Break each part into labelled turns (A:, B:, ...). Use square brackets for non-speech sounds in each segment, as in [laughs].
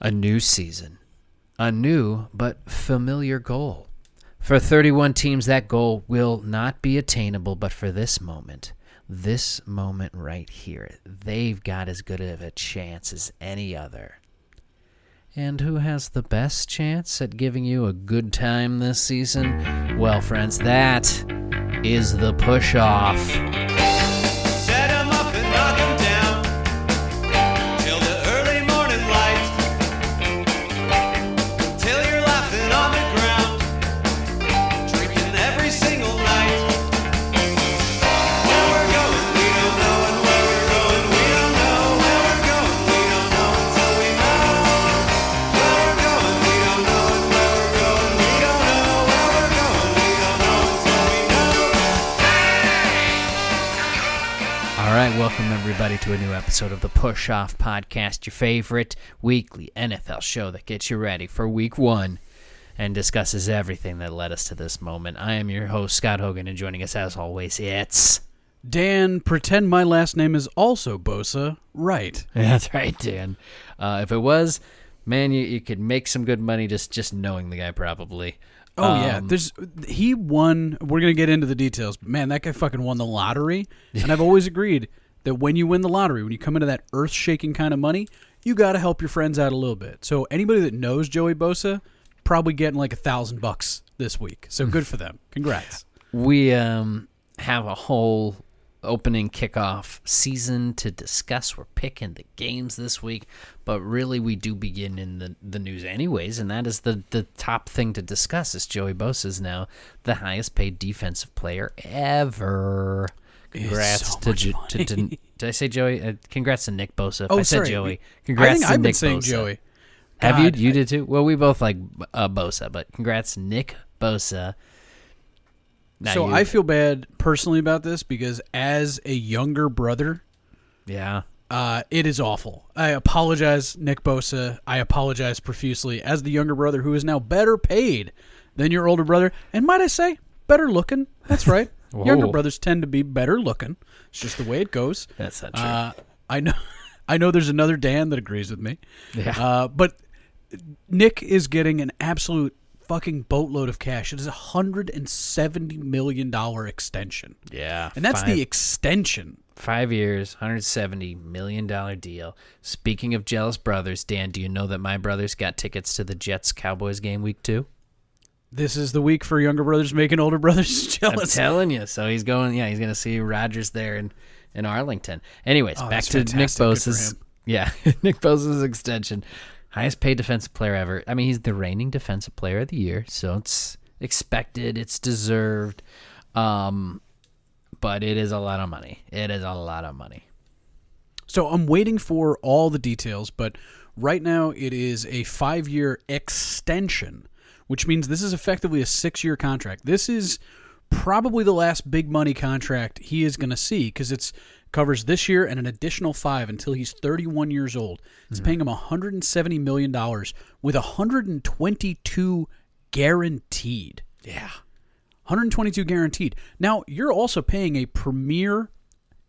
A: A new season, a new but familiar goal. For 31 teams, that goal will not be attainable, but for this moment, this moment right here, they've got as good of a chance as any other. And who has the best chance at giving you a good time this season? Well, friends, that is the push off. Everybody to a new episode of the Push Off Podcast, your favorite weekly NFL show that gets you ready for week one and discusses everything that led us to this moment. I am your host, Scott Hogan, and joining us as always, it's.
B: Dan, pretend my last name is also Bosa. Right. [laughs]
A: That's right, Dan. Uh, if it was, man, you, you could make some good money just, just knowing the guy, probably.
B: Oh yeah.
A: Um,
B: There's he won we're gonna get into the details, but man, that guy fucking won the lottery. And I've always agreed that when you win the lottery, when you come into that earth shaking kind of money, you gotta help your friends out a little bit. So anybody that knows Joey Bosa, probably getting like a thousand bucks this week. So good for them. Congrats.
A: we um, have a whole opening kickoff season to discuss. We're picking the games this week, but really we do begin in the, the news anyways, and that is the, the top thing to discuss is Joey Bosa is now the highest paid defensive player ever. Congrats
B: so
A: to, to, to [laughs] did I say Joey? Uh, congrats to Nick Bosa.
B: Oh,
A: I said
B: sorry.
A: Joey.
B: I
A: Congrats
B: think
A: to
B: I've been
A: Nick
B: saying
A: Bosa.
B: Joey.
A: Have you? You
B: I-
A: did too. Well, we both like uh, Bosa, but congrats, Nick Bosa. Now
B: so
A: you-
B: I feel bad personally about this because as a younger brother,
A: yeah.
B: Uh, it is awful. I apologize, Nick Bosa. I apologize profusely as the younger brother who is now better paid than your older brother, and might I say, better looking. That's right. [laughs] younger brothers tend to be better looking. It's just the way it goes.
A: That's not true.
B: Uh, I know. [laughs] I know. There's another Dan that agrees with me.
A: Yeah.
B: Uh, but Nick is getting an absolute fucking boatload of cash. It is a hundred and seventy million dollar extension,
A: Yeah,
B: and that's
A: five,
B: the extension.
A: five years, hundred seventy million dollar deal. Speaking of jealous brothers, Dan, do you know that my brothers got tickets to the Jets Cowboys game week two?
B: This is the week for younger brothers making older brothers [laughs] jealous.
A: I'm telling you. So he's going. Yeah, he's going to see Rodgers there in in Arlington. Anyways,
B: Oh,
A: back to Nick
B: fantastic. For
A: Bosa's. Yeah, [laughs] Nick Bosa's extension, highest paid defensive player ever. I mean, he's the reigning defensive player of the year, so it's expected, it's deserved. Um, but it is a lot of money. It is a lot of money.
B: So I'm waiting for all the details, but right now it is a five year extension, which means this is effectively a six year contract. This is probably the last big money contract he is going to see because it's covers this year and an additional five until he's 31 years old. It's mm-hmm. paying him 170 million dollars with 122 guaranteed.
A: Yeah.
B: 122 guaranteed. Now, you're also paying a premier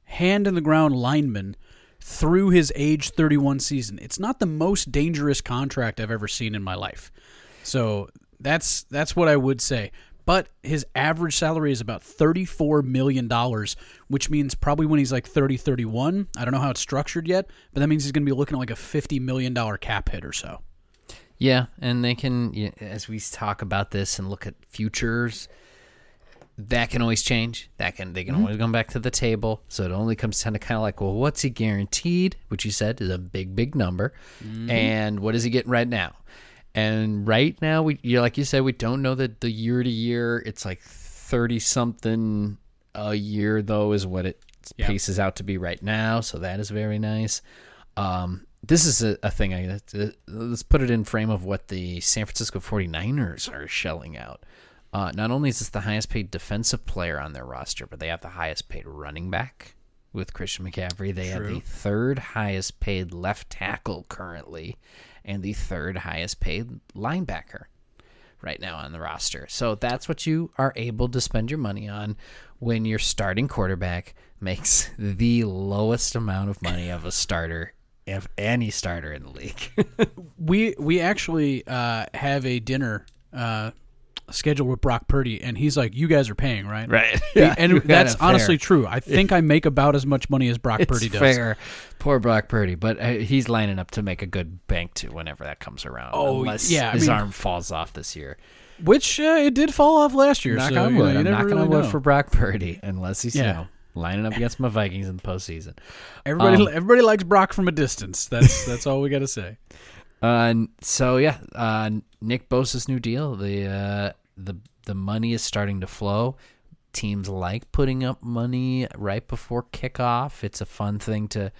B: hand in the ground lineman through his age 31 season. It's not the most dangerous contract I've ever seen in my life. So, that's that's what I would say. But his average salary is about $34 million, which means probably when he's like 30, 31, I don't know how it's structured yet, but that means he's going to be looking at like a $50 million cap hit or so.
A: Yeah, and they can, yeah, as we talk about this and look at futures, that can always change. That can they can mm-hmm. always come back to the table. So it only comes down to kind of like, well, what's he guaranteed? Which you said is a big, big number, mm-hmm. and what is he getting right now? And right now, we you like you said, we don't know that the year to year. It's like thirty something a year though is what it paces out to be right now. So that is very nice. Um, this is a, a thing I uh, let's put it in frame of what the San Francisco 49ers are shelling out. Uh, not only is this the highest paid defensive player on their roster, but they have the highest paid running back with Christian McCaffrey. They have the third highest paid left tackle currently, and the third highest paid linebacker right now on the roster. So that's what you are able to spend your money on when your starting quarterback makes [laughs] the lowest amount of money of a starter, of any starter in the league. [laughs]
B: we we actually uh, have a dinner uh, scheduled with Brock Purdy, and he's like, "You guys are paying, right?"
A: Right. [laughs] Yeah,
B: and [laughs] that's honestly true. I think I make about as much money as Brock
A: It's
B: Purdy does.
A: fair. Poor Brock Purdy, but uh, he's lining up to make a good bank too whenever that comes around.
B: Oh,
A: unless
B: yeah, I
A: his
B: mean-
A: arm falls off this year.
B: Which uh, it did fall off last year.
A: Knock
B: so,
A: on
B: you know,
A: I'm knocking
B: really
A: on wood
B: know.
A: for Brock Purdy, unless he's you
B: Yeah.
A: know lining up against my Vikings in the postseason.
B: Everybody,
A: Um, [laughs]
B: everybody likes Brock from a distance. That's that's all we got to say.
A: Uh, so yeah, uh, Nick Bosa's new deal. The uh, the the money is starting to flow. Teams like putting up money right before kickoff. It's a fun thing to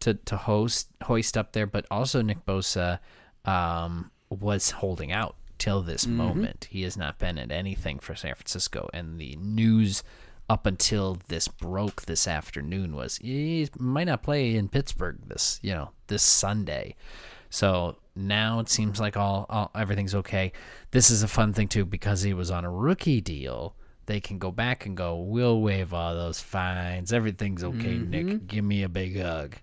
A: to to host hoist up there. But also Nick Bosa um, was holding out till this moment. He has not been at anything for San Francisco, and the news up until this broke this afternoon was he might not play in Pittsburgh this you know this Sunday. So now it seems like all, all everything's okay. This is a fun thing too because he was on a rookie deal. They can go back and go, we'll waive all those fines. Everything's okay, mm-hmm. Nick. Give me a big hug.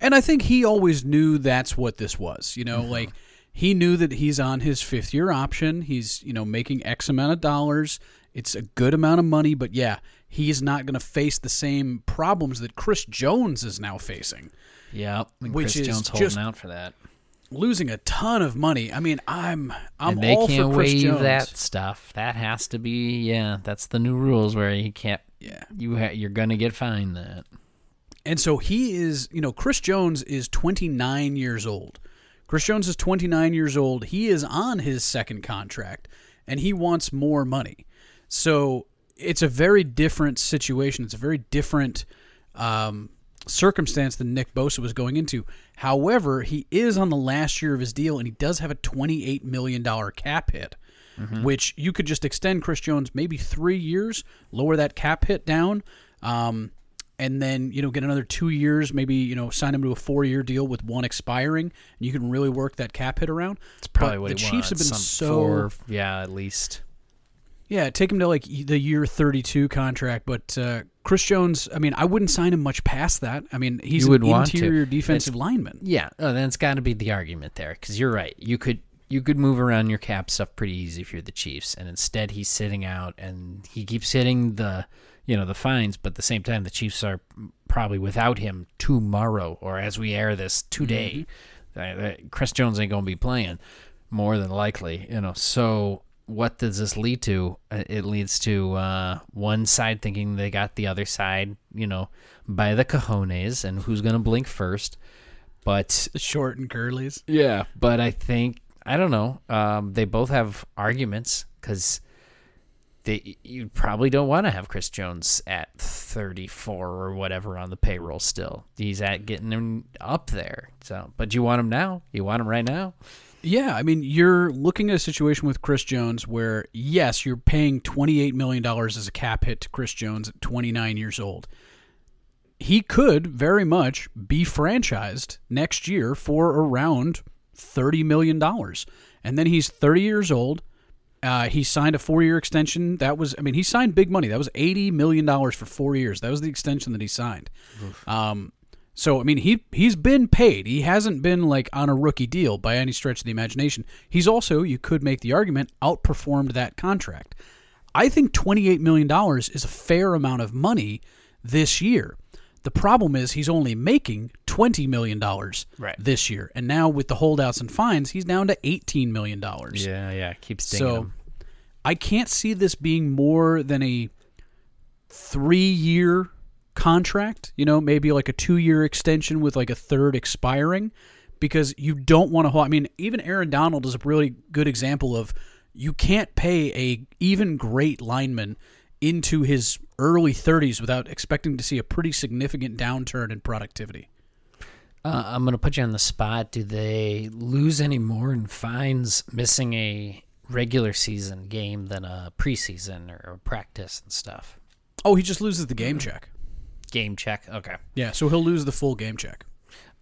B: And I think he always knew that's what this was. You know, uh-huh. like he knew that he's on his fifth year option. He's, you know, making X amount of dollars. It's a good amount of money, but yeah, he's not going to face the same problems that Chris Jones is now facing.
A: Yeah,
B: Which
A: Chris
B: is
A: Jones holding
B: just-
A: out for that.
B: Losing a ton of money. I mean, I'm I'm
A: and they
B: all
A: can't
B: for Chris
A: waive
B: Jones.
A: that stuff. That has to be yeah. That's the new rules where you can't.
B: Yeah.
A: You ha- you're gonna get fined that.
B: And so he is, you know, Chris Jones is 29 years old. Chris Jones is 29 years old. He is on his second contract and he wants more money. So it's a very different situation. It's a very different um, circumstance than Nick Bosa was going into. However, he is on the last year of his deal and he does have a $28 million cap hit. Which you could just extend Chris Jones maybe three years, lower that cap hit down, um, and then you know get another two years, maybe you know sign him to a four-year deal with one expiring, and you can really work that cap hit around.
A: It's probably
B: But
A: what
B: the
A: he
B: Chiefs have been so
A: four, yeah, at least.
B: Yeah, take him to like the year 32 contract, but uh, Chris Jones, I mean, I wouldn't sign him much past that. I mean, he's an interior defensive lineman.
A: Yeah, oh, then it's got to be the argument there because you're right. You could you could move around your cap stuff pretty easy if you're the Chiefs, and instead he's sitting out and he keeps hitting the you know the fines, but at the same time the Chiefs are probably without him tomorrow or as we air this today. Uh, Chris Jones ain't gonna be playing more than likely, you know. So what does this lead to? Uh, It leads to uh, one side thinking they got the other side, you know, by the cojones, and who's gonna blink first. But
B: short and curlies.
A: yeah, but I think I don't know. Um, they both have arguments because they you probably don't want to have Chris Jones at 34 or whatever on the payroll. Still, he's at getting him up there. So, but you want him now? You want him right now?
B: Yeah, I mean, you're looking at a situation with Chris Jones where, yes, you're paying $28 million as a cap hit to Chris Jones at 29 years old. He could very much be franchised next year for around $30 million. And then he's 30 years old. Uh, he signed a four year extension. That was, I mean, he signed big money. That was $80 million for four years. That was the extension that he signed. Um, so I mean, he he's been paid. He hasn't been like on a rookie deal by any stretch of the imagination. He's also, you could make the argument, outperformed that contract. I think twenty eight million dollars is a fair amount of money this year. The problem is he's only making twenty million dollars
A: Right.
B: this year, and now with the holdouts and fines, he's down to eighteen million dollars.
A: Yeah, yeah. Keeps stinging
B: So
A: him.
B: I can't see this being more than a three year contract, you know, maybe like a two year extension with like a third expiring because you don't want to hold. I mean, even Aaron Donald is a really good example of you can't pay a even great lineman into his early 30s without expecting to see a pretty significant downturn in productivity.
A: Uh, I'm gonna put you on the spot. Do they lose any more in fines missing a regular season game than a preseason or a practice and stuff?
B: Oh, he just loses the game check.
A: Game check. Okay.
B: Yeah, so he'll lose the full game check.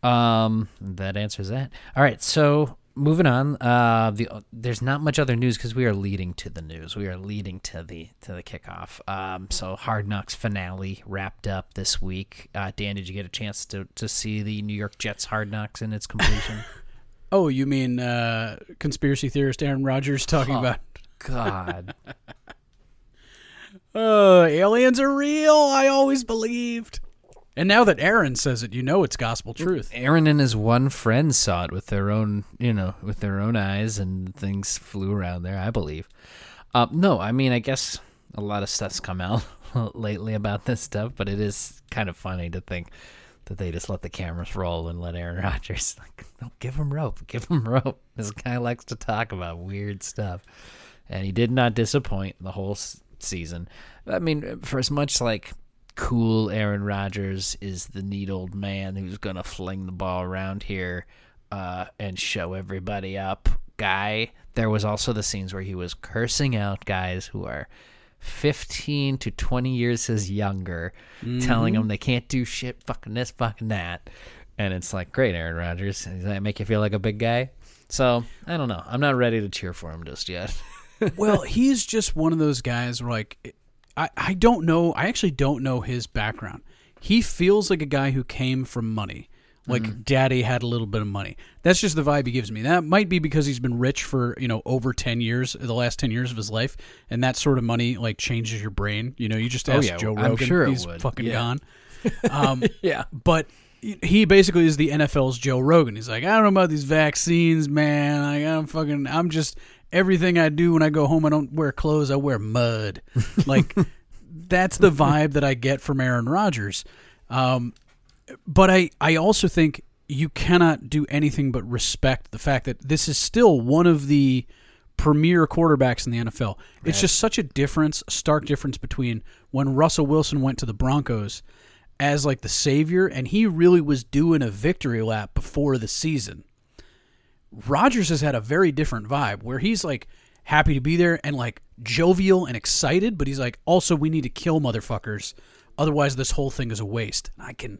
A: Um, that answers that. All right, so moving on. Uh, the there's not much other news because we are leading to the news. We are leading to the to the kickoff. Um, so Hard Knocks finale wrapped up this week. Uh, Dan, did you get a chance to to see the New York Jets Hard Knocks in its completion? [laughs]
B: Oh, you mean uh, conspiracy theorist Aaron Rodgers talking about
A: God. [laughs]
B: Uh, aliens are real. I always believed. And now that Aaron says it, you know it's gospel truth.
A: Aaron and his one friend saw it with their own, you know, with their own eyes, and things flew around there. I believe. Um, no, I mean, I guess a lot of stuff's come out [laughs] lately about this stuff, but it is kind of funny to think that they just let the cameras roll and let Aaron [laughs] Rodgers like, no, give him rope, give him rope. [laughs] This guy likes to talk about weird stuff, and he did not disappoint the whole season. I mean, for as much like cool Aaron Rodgers is the neat old man who's gonna fling the ball around here uh, and show everybody up guy. There was also the scenes where he was cursing out guys who are 15 to 20 years his younger, telling them they can't do shit, fucking this, fucking that. And it's like, great, Aaron Rodgers. Does that make you feel like a big guy? So, I don't know. I'm not ready to cheer for him just yet. [laughs]
B: well, he's just one of those guys where, like, I, I don't know. I actually don't know his background. He feels like a guy who came from money. Like daddy had a little bit of money. That's just the vibe he gives me. That might be because he's been rich for, you know, over 10 years, the last 10 years of his life, and that sort of money like changes your brain. You know, you just
A: Oh,
B: ask
A: yeah,
B: Joe
A: I'm
B: Rogan,
A: sure it
B: he's
A: would.
B: fucking
A: Yeah.
B: gone. [laughs] Um,
A: yeah.
B: but he basically is the NFL's Joe Rogan. He's like, I don't know about these vaccines, man. Like, I'm fucking, I'm just everything I do when I go home. I don't wear clothes. I wear mud. [laughs] Like, that's the vibe that I get from Aaron Rodgers. Um, but I, I also think you cannot do anything but respect the fact that this is still one of the premier quarterbacks in the NFL. It's just such a difference, stark difference between when Russell Wilson went to the Broncos as like the savior and he really was doing a victory lap before the season. Rodgers has had a very different vibe where he's like happy to be there and like jovial and excited, but he's like also we need to kill motherfuckers, otherwise this whole thing is a waste. And I can,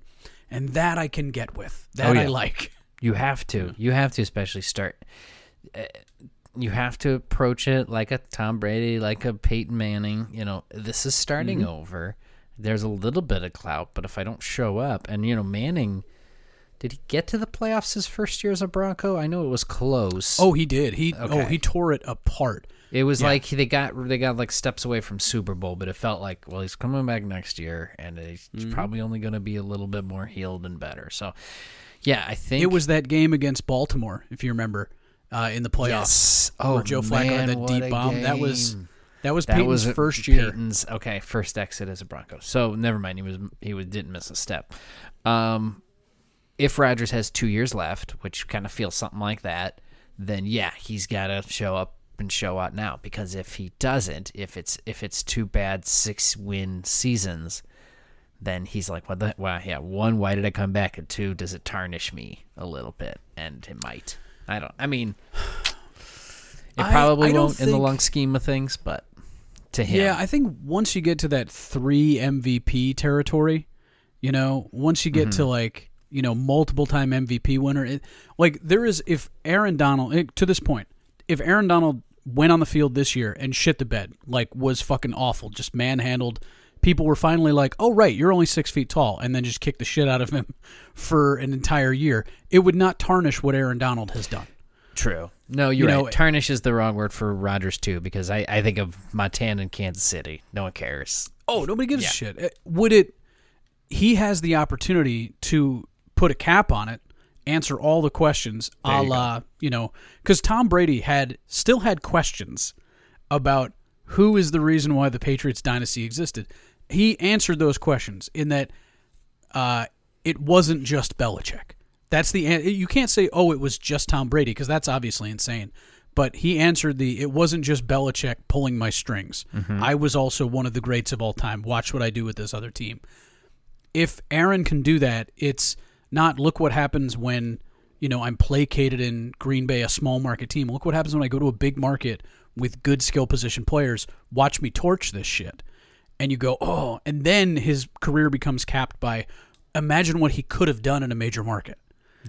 B: and that I can get with. That
A: Oh, yeah.
B: I like.
A: You have to. You have to, especially start. Uh, you have to approach it like a Tom Brady, like a Peyton Manning. You know, this is starting
B: Mm-hmm.
A: over. There's a little bit of clout, but if I don't show up, and you know, Manning, did he get to the playoffs his first year as a Bronco? I know it was close.
B: Oh, he did. He oh he tore it apart.
A: It was like they got they got like steps away from Super Bowl, but it felt like well he's coming back next year, and he's
B: Mm-hmm.
A: probably only going to be a little bit more healed and better. So, yeah, I think
B: It was that game against Baltimore, if you remember, uh, in the playoffs.
A: Yes. Oh,
B: Joe Flacco
A: man,
B: had that deep bomb. That was that was
A: that
B: Peyton's
A: was
B: first year.
A: Peyton's okay first exit as a Bronco. So never mind, he was he was, didn't miss a step. Um, if Rodgers has two years left, which kind of feels something like that, then yeah, he's got to show up and show out now. Because if he doesn't, if it's if it's two bad six win seasons, then he's like, what the? Well, yeah, one, why did I come back? And two, does it tarnish me a little bit? And it might. I don't. I mean, it probably
B: I don't
A: won't in the long scheme of things, but to him,
B: Yeah, I think once you get to that three MVP territory, you know, once you get
A: Mm-hmm.
B: to like, you know, multiple time MVP winner, it, like there is, if Aaron Donald, eh, to this point, if Aaron Donald went on the field this year and shit the bed, like was fucking awful, just manhandled, people were finally like, oh, right, you're only six feet tall, and then just kick the shit out of him [laughs] for an entire year, it would not tarnish what Aaron Donald has done.
A: True. No, you're
B: You know-
A: right. Tarnish is the wrong word for Rodgers too, because I, I think of Montana and Kansas City. No one cares.
B: Oh, nobody gives
A: Yeah.
B: a shit. Uh, Would it? He has the opportunity to put a cap on it, answer all the questions, a
A: you
B: la you know, because Tom Brady had still had questions about who is the reason why the Patriots dynasty existed. He answered those questions in that uh, it wasn't just Belichick. That's the you can't say oh it was just Tom Brady because that's obviously insane. But he answered the it wasn't just Belichick pulling my strings. I was also one of the greats of all time. Watch what I do with this other team. If Aaron can do that, it's not look what happens when you know I'm placated in Green Bay, a small market team. Look what happens when I go to a big market with good skill position players. Watch me torch this shit. And you go, oh, and then his career becomes capped by imagine what he could have done in a major market.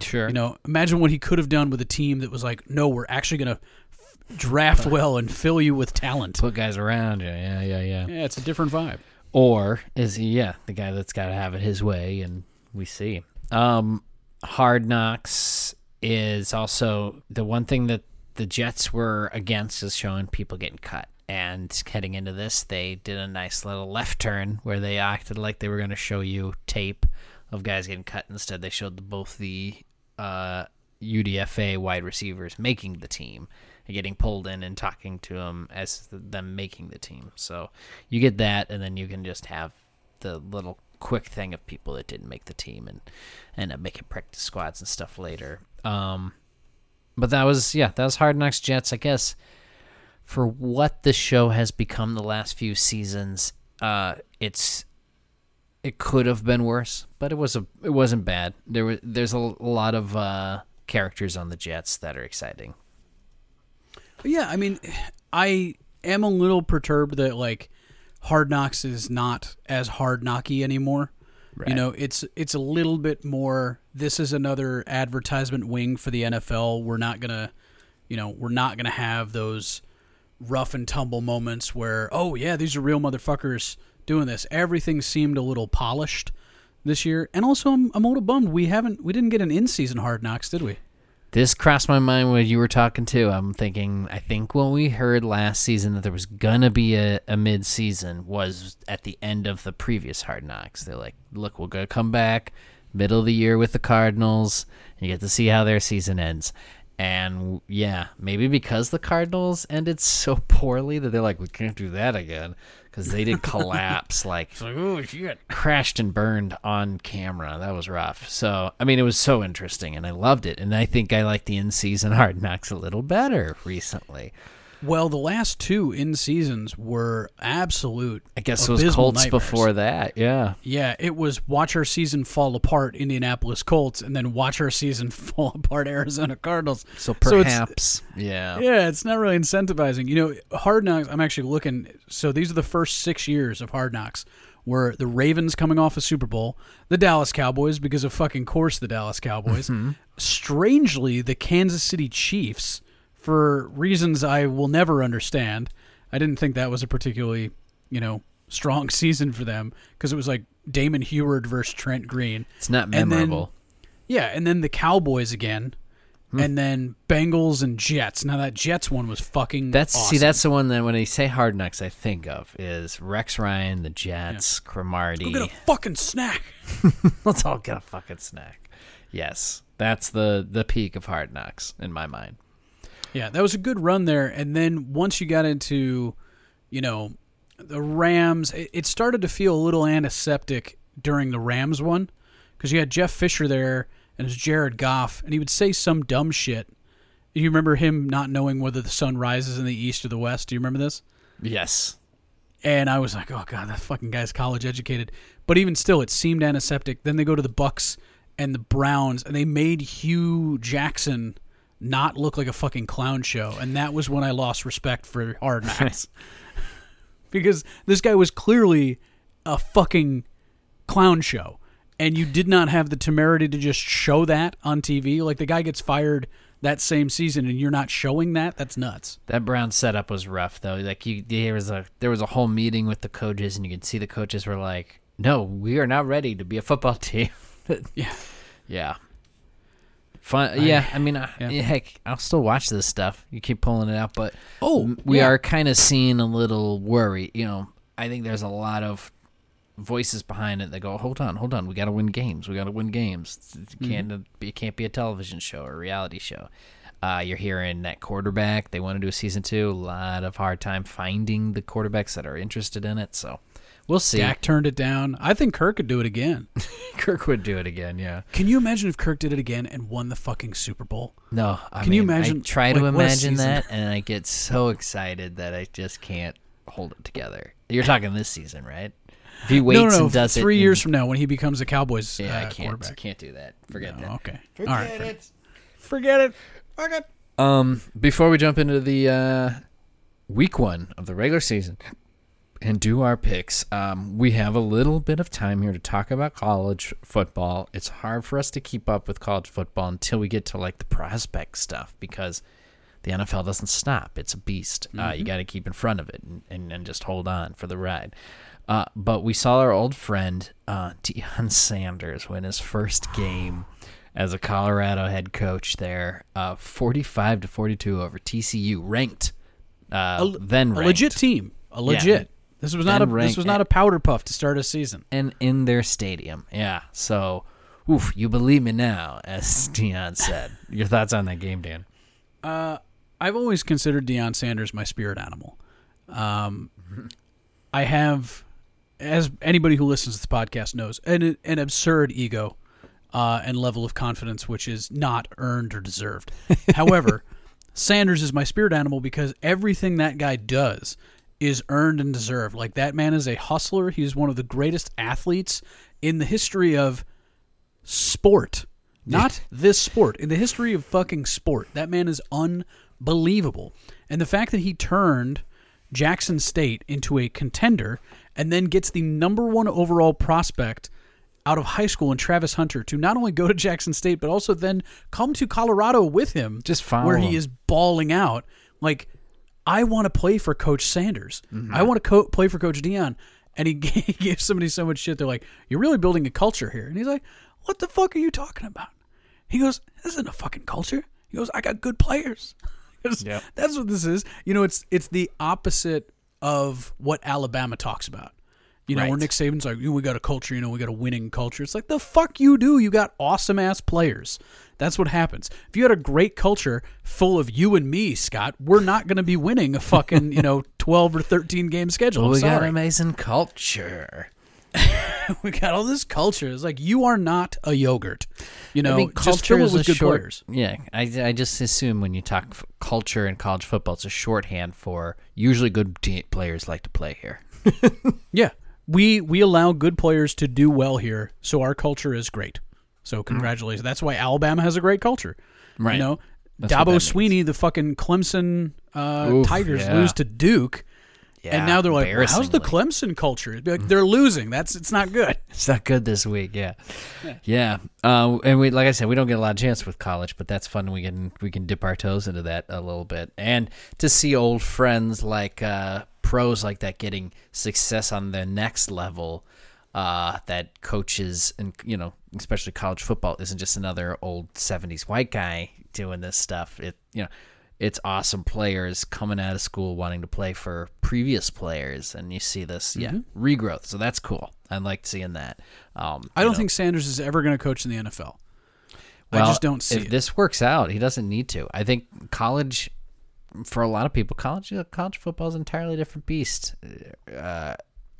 A: Sure.
B: You know, imagine what he could have done with a team that was like, no, we're actually going to draft well and fill you with talent.
A: Put guys around you. Yeah, yeah, yeah.
B: Yeah, it's a different vibe.
A: Or is he, yeah, the guy that's got to have it his way, and we see. Um, Hard Knocks is also the one thing that the Jets were against is showing people getting cut. And heading into this, they did a nice little left turn where they acted like they were going to show you tape of guys getting cut. Instead, they showed both the uh, UDFA wide receivers making the team and getting pulled in and talking to them as them making the team. So you get that, and then you can just have the little quick thing of people that didn't make the team and end up making practice squads and stuff later. Um, but that was yeah, that was Hard Knocks Jets, I guess. For what the show has become the last few seasons, uh, it's it could have been worse, but it was a it wasn't bad. There was there's a, lot of uh, characters on the Jets that are exciting.
B: Yeah, I mean, I am a little perturbed that like Hard Knocks is not as hard knocky anymore. You know, it's it's a little bit more. This is another advertisement wing for the NFL. We're not gonna, you know, we're not gonna have those rough and tumble moments where, oh yeah, these are real motherfuckers doing this. Everything seemed a little polished this year, and also I'm, I'm a little bummed we haven't we didn't get an in season Hard Knocks, did we?
A: This crossed my mind when you were talking too. I'm thinking, I think when we heard last season that there was gonna be a, a mid season was at the end of the previous Hard Knocks. They're like, look, we're gonna come back middle of the year with the Cardinals. And you get to see how their season ends. And yeah, maybe because the Cardinals ended so [laughs] poorly that they're like, we can't do that again because they did collapse. [laughs] like, like, oh shit, crashed and burned on camera. That was rough. So, I mean, it was so interesting, and I loved it. And I think I like the in-season [laughs] Hard Knocks a little better recently.
B: Well, the last two in seasons were absolute.
A: I guess it was Colts
B: nightmares.
A: before that. Yeah,
B: Yeah, it was watch our season fall apart, Indianapolis Colts, and then watch our season [laughs] fall apart, Arizona Cardinals.
A: so perhaps, yeah.
B: yeah, it's not really incentivizing. You know, Hard Knocks. I'm actually looking. So these are the first six years of Hard Knocks, where the Ravens coming off a Super Bowl, the Dallas Cowboys because of fucking course the Dallas Cowboys, mm-hmm. strangely the Kansas City Chiefs for reasons I will never understand. I didn't think that was a particularly you know strong [laughs] season for them because it was like Damon Huard versus Trent Green.
A: It's not
B: And then-
A: memorable.
B: Yeah, and then the Cowboys again. Hmm. And then Bengals and Jets. Now that Jets one was fucking.
A: That's see, that's the one that when they say Hard Knocks, I think of is Rex Ryan, the Jets, Cromartie.
B: Go get a fucking snack. [laughs]
A: Let's all get a fucking snack. Yes, that's the the peak of Hard Knocks in my mind.
B: Yeah, that was a good run there. And then once you got into, you know, the Rams, it, it started to feel a little antiseptic during the Rams one because you had Jeff Fisher there and it was Jared Goff, and he would say some dumb shit. You remember him not knowing whether the sun rises in the east or the west? Do you remember this?
A: Yes,
B: And I was like, oh god, that fucking guy's college educated. But even still, it seemed antiseptic. Then they go to the Bucks and the Browns, and they made Hue Jackson not look like a fucking clown show, and that was when I lost respect for Hard [laughs] Knocks because this guy was clearly a fucking clown show, and you did not have the temerity to just show that on TV. Like the guy gets fired that same season, and you're not showing that. That's nuts.
A: that Brown setup was rough though. Like you, there was a there was a whole meeting with the coaches, and you could see the coaches were like, "No, we are not ready to be a football [laughs] team."
B: Yeah.
A: yeah. Fun, yeah. [laughs] I mean, I,
B: yeah.
A: heck, I'll still watch this stuff. You keep pulling it out, but
B: Oh,
A: we
B: yeah.
A: are kind of seeing a little worry. You know, I think there's a lot of voices behind it that go, "Hold on, hold on, we got to win games. We got to win games. It can't be, it can't be a television show or a reality show." Uh, you're hearing that quarterback. They want to do a season two. A lot of hard time finding the quarterbacks that are interested in it. So we'll see.
B: Dak turned it down. I think Kirk could do it again. [laughs]
A: Kirk would do it again. Yeah.
B: Can you imagine if Kirk did it again and won the fucking Super Bowl?
A: No, I
B: Can you
A: mean, I
B: imagine-
A: try
B: like,
A: to imagine that, and I get so excited that I just can't hold it together. You're talking this season, right? If he waits
B: no, no, no.
A: and does
B: three
A: it,
B: years
A: in-
B: from now when he becomes a Cowboys
A: yeah,
B: uh,
A: I can't,
B: quarterback.
A: can't do that. Forget
B: No,
A: that.
B: okay. All right.
C: Forget
B: fair.
C: it.
B: Forget it. Okay.
A: Um, before we jump into the uh, week one of the regular season and do our picks, um, we have a little bit of time here to talk about college football. It's hard for us to keep up with college football until we get to like the prospect stuff because the NFL doesn't stop. It's a beast. Uh, you got to keep in front of it and, and, and just hold on for the ride. Uh, but we saw our old friend uh, Deion [laughs] Sanders win his first game as a Colorado head coach there. Uh, 45 to 42 over TCU, ranked. Uh, then
B: a legit team, a legit. This was not a this was not a powder puff to start a season.
A: and in their stadium. Yeah. So, oof, you believe me now, as Deion said. Your thoughts on that game, Dan?
B: I've always considered Deion Sanders my spirit animal. Um, [laughs] I have, as anybody who listens to this podcast knows, an an absurd ego uh, and level of confidence which is not earned or deserved. [laughs] However, Sanders is my spirit animal because everything that guy does is earned and deserved. Like that man is a hustler. He's one of the greatest athletes in the history of sport. Not this sport. In the history of fucking sport. That man is unbelievable. And the fact that he turned Jackson State into a contender and then gets the number one overall prospect out of high school and Travis Hunter to not only go to Jackson State, but also then come to Colorado with him.
A: Just
B: where he
A: him.
B: is bawling out. Like, I want to play for Coach Sanders.
A: Mm-hmm.
B: I want to co- play for Coach Deion. And he [laughs] gives somebody so much shit. They're like, "You're really building a culture here." And he's like, "What the fuck are you talking about?" He goes, "This isn't a fucking culture." He goes, "I got good players." [laughs]
A: Yep.
B: That's what this is. You know, it's it's the opposite of what Alabama talks about. You know, where Nick Saban's like, "You, we got a culture. You know, we got a winning culture." It's like the fuck you do. You got awesome ass players. That's what happens. If you had a great culture full of you and me, Scott, we're not going to be winning a fucking you know [laughs] twelve or thirteen game schedule. I'm
A: we got amazing culture. [laughs]
B: we got all this culture. It's like you are not a yogurt. You know,
A: I mean, culture is
B: with
A: a
B: good
A: short.
B: players.
A: Yeah, I, I just assume when you talk f- culture in college football, it's a shorthand for usually good players like to play here. [laughs]
B: Yeah, we we allow good players to do well here, so our culture is great. So congratulations. That's why Alabama has a great culture.
A: Right.
B: You know,
A: That's
B: Dabo
A: means.
B: Sweeney, the fucking Clemson uh,
A: Oof,
B: Tigers
A: yeah.
B: lose to Duke,
A: Yeah,
B: and now they're like, well, "How's the. Clemson culture?" Like, they're losing. That's it's not good. [laughs]
A: It's not good this week. [laughs] Yeah, yeah. Uh, and we, like I said, we don't get a lot of chance with college, but that's fun. We can we can dip our toes into that a little bit, and to see old friends like uh, pros like that getting success on the next level. Uh, that coaches and you know, especially college football, isn't just another old '70s white guy doing this stuff. It you know, it's awesome players coming out of school wanting to play for previous players, and you see this, yeah, regrowth. So that's cool. I like seeing that. Um,
B: I don't
A: know,
B: think Sanders is ever going to coach in the NFL. I just don't see
A: if
B: it.
A: this works out. He doesn't need to. I think college, for a lot of people, college college football is an entirely different beast. Uh,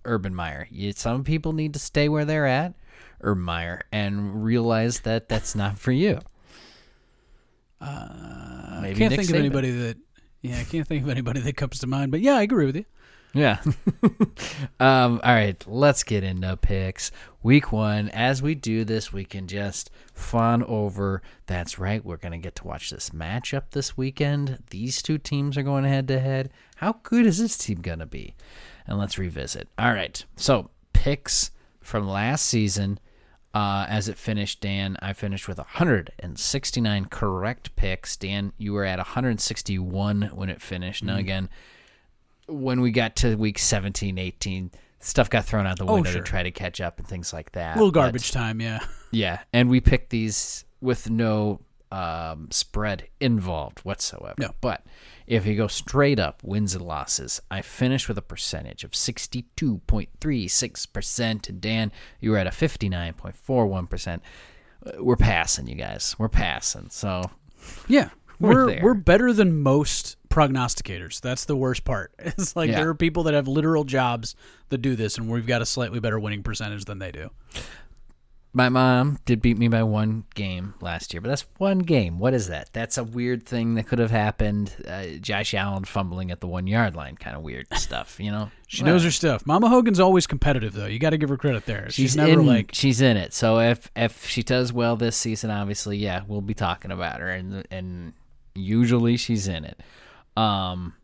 A: Urban Meyer. You, some people need to stay where they're at, Urban Meyer, and realize that that's not for you. Uh,
B: I can't think of anybody that. Yeah, I can't think of anybody that comes to mind. But yeah, I agree with you.
A: Yeah. [laughs] um, all right, let's get into picks. Week one. As we do this, we can just fawn over. That's right. We're going to get to watch this matchup this weekend. These two teams are going head to head. How good is this team going to be? And let's revisit. All right. So, picks from last season. Uh, as it finished, Dan, I finished with 169 correct picks. Dan, you were at 161 when it finished. Now, again, when we got to week 17, 18, stuff got thrown out the window
B: sure.
A: to try to catch up and things like that.
B: A little
A: But-
B: garbage time, yeah. [laughs]
A: yeah, and we picked these with no um, spread involved whatsoever.
B: No.
A: But if you go straight up wins and losses, I finished with a percentage of 62.36%. And Dan, you were at a 59.41%. Uh, We're passing, you guys. We're passing. So,
B: Yeah.
A: We're
B: We're we're better than most prognosticators. That's the worst part. [laughs] It's like
A: Yeah.
B: there are people that have literal jobs that do this and we've got a slightly better winning percentage than they do.
A: My mom did beat me by one game last year, but that's one game. What is that? That's a weird thing that could have happened. Uh, Josh Allen fumbling at the one yard line, kind of weird [laughs] stuff, you know.
B: She knows her stuff. Mama Hogan's always competitive though. You got to give her credit there. She's,
A: She's,
B: never
A: in,
B: like
A: she's in it. So if if she does well this season, obviously, yeah, we'll be talking about her, and and usually she's in it. Um,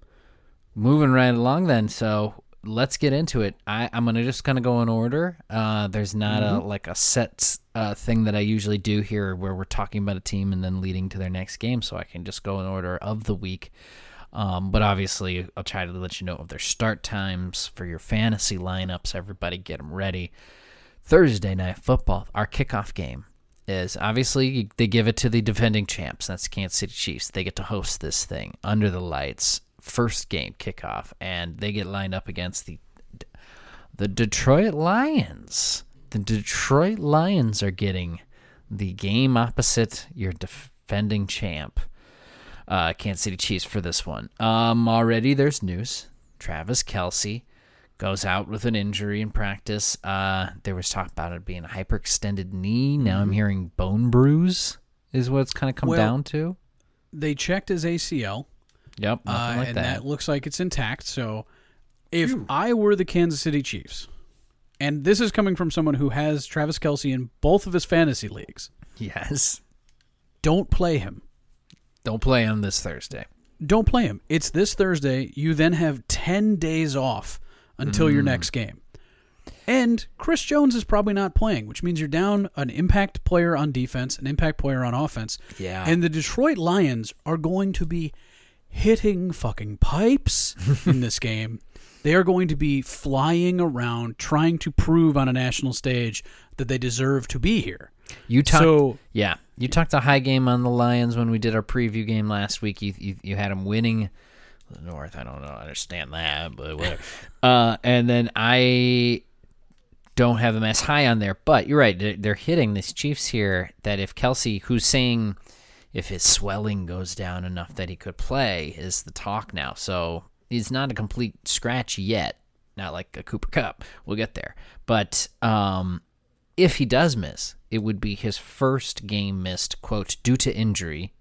A: moving right along then. So let's get into it. I I'm gonna just kind of go in order. Uh, there's not a like a set uh thing that I usually do here where we're talking about a team and then leading to their next game, so I can just go in order of the week. Um, but obviously, I'll try to let you know of their start times for your fantasy lineups. Everybody, get them ready. Thursday night football, our kickoff game is obviously they give it to the defending champs. That's Kansas City Chiefs. They get to host this thing under the lights, first game kickoff, and they get lined up against the the Detroit Lions. The Detroit Lions are getting the game opposite your defending champ, uh, Kansas City Chiefs, for this one. Um, already there's news. Travis Kelce goes out with an injury in practice. Uh, there was talk about it being a hyperextended knee. Now I'm hearing bone bruise is what it's kind of come
B: Well,
A: down to.
B: They checked his ACL,
A: Yep,
B: uh,
A: nothing like
B: and
A: that.
B: that looks like it's intact. So, if I were the Kansas City Chiefs, and this is coming from someone who has Travis Kelce in both of his fantasy leagues,
A: yes.
B: don't play him.
A: Don't play him this Thursday.
B: Don't play him. It's this Thursday. You then have 10 days off until
A: Mm.
B: your next game. And Chris Jones is probably not playing, which means you're down an impact player on defense, an impact player on offense.
A: Yeah.
B: And the Detroit Lions are going to be hitting fucking pipes in this [laughs] game. They are going to be flying around trying to prove on a national stage that they deserve to be here.
A: You talked,
B: So-
A: yeah, you talked a high game on the Lions when we did our preview game last week. You you, you had them winning the North. I don't know, understand that, but whatever. [laughs] uh, and then I don't have them as high on there, but you're right. They're, hitting these Chiefs here. That if Kelce, who's saying if his swelling goes down enough that he could play, is the talk now. So he's not a complete scratch yet. Not like a Cooper Kupp. We'll get there, but um, if he does miss, it would be his first game missed, quote, due to injury.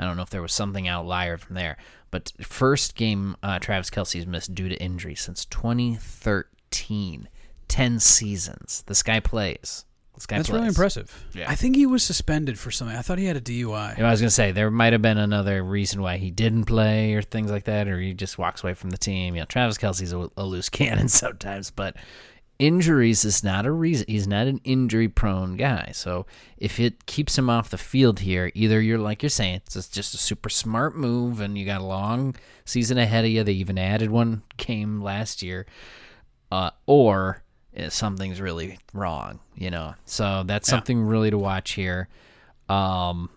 A: I don't know if there was something outlier from there, but first game uh, Travis Kelce's missed due to injury since 2013. 10 seasons. This guy plays. This guy
B: That's
A: plays.
B: really impressive.
A: Yeah.
B: I think he was suspended for something. I thought he had a DUI.
A: You know, I was going to say, there might have been another reason why he didn't play or things like that, or he just walks away from the team. You know, Travis Kelce's a, a loose cannon [laughs] sometimes, but injuries is not a reason. He's not an injury prone guy. So if it keeps him off the field here, either you're like you're saying, it's just- a super smart move and you got a long season ahead of you. They even added one game last year, uh, or uh, something's really wrong, you know. So that's
B: Yeah.
A: something really to watch here. Um,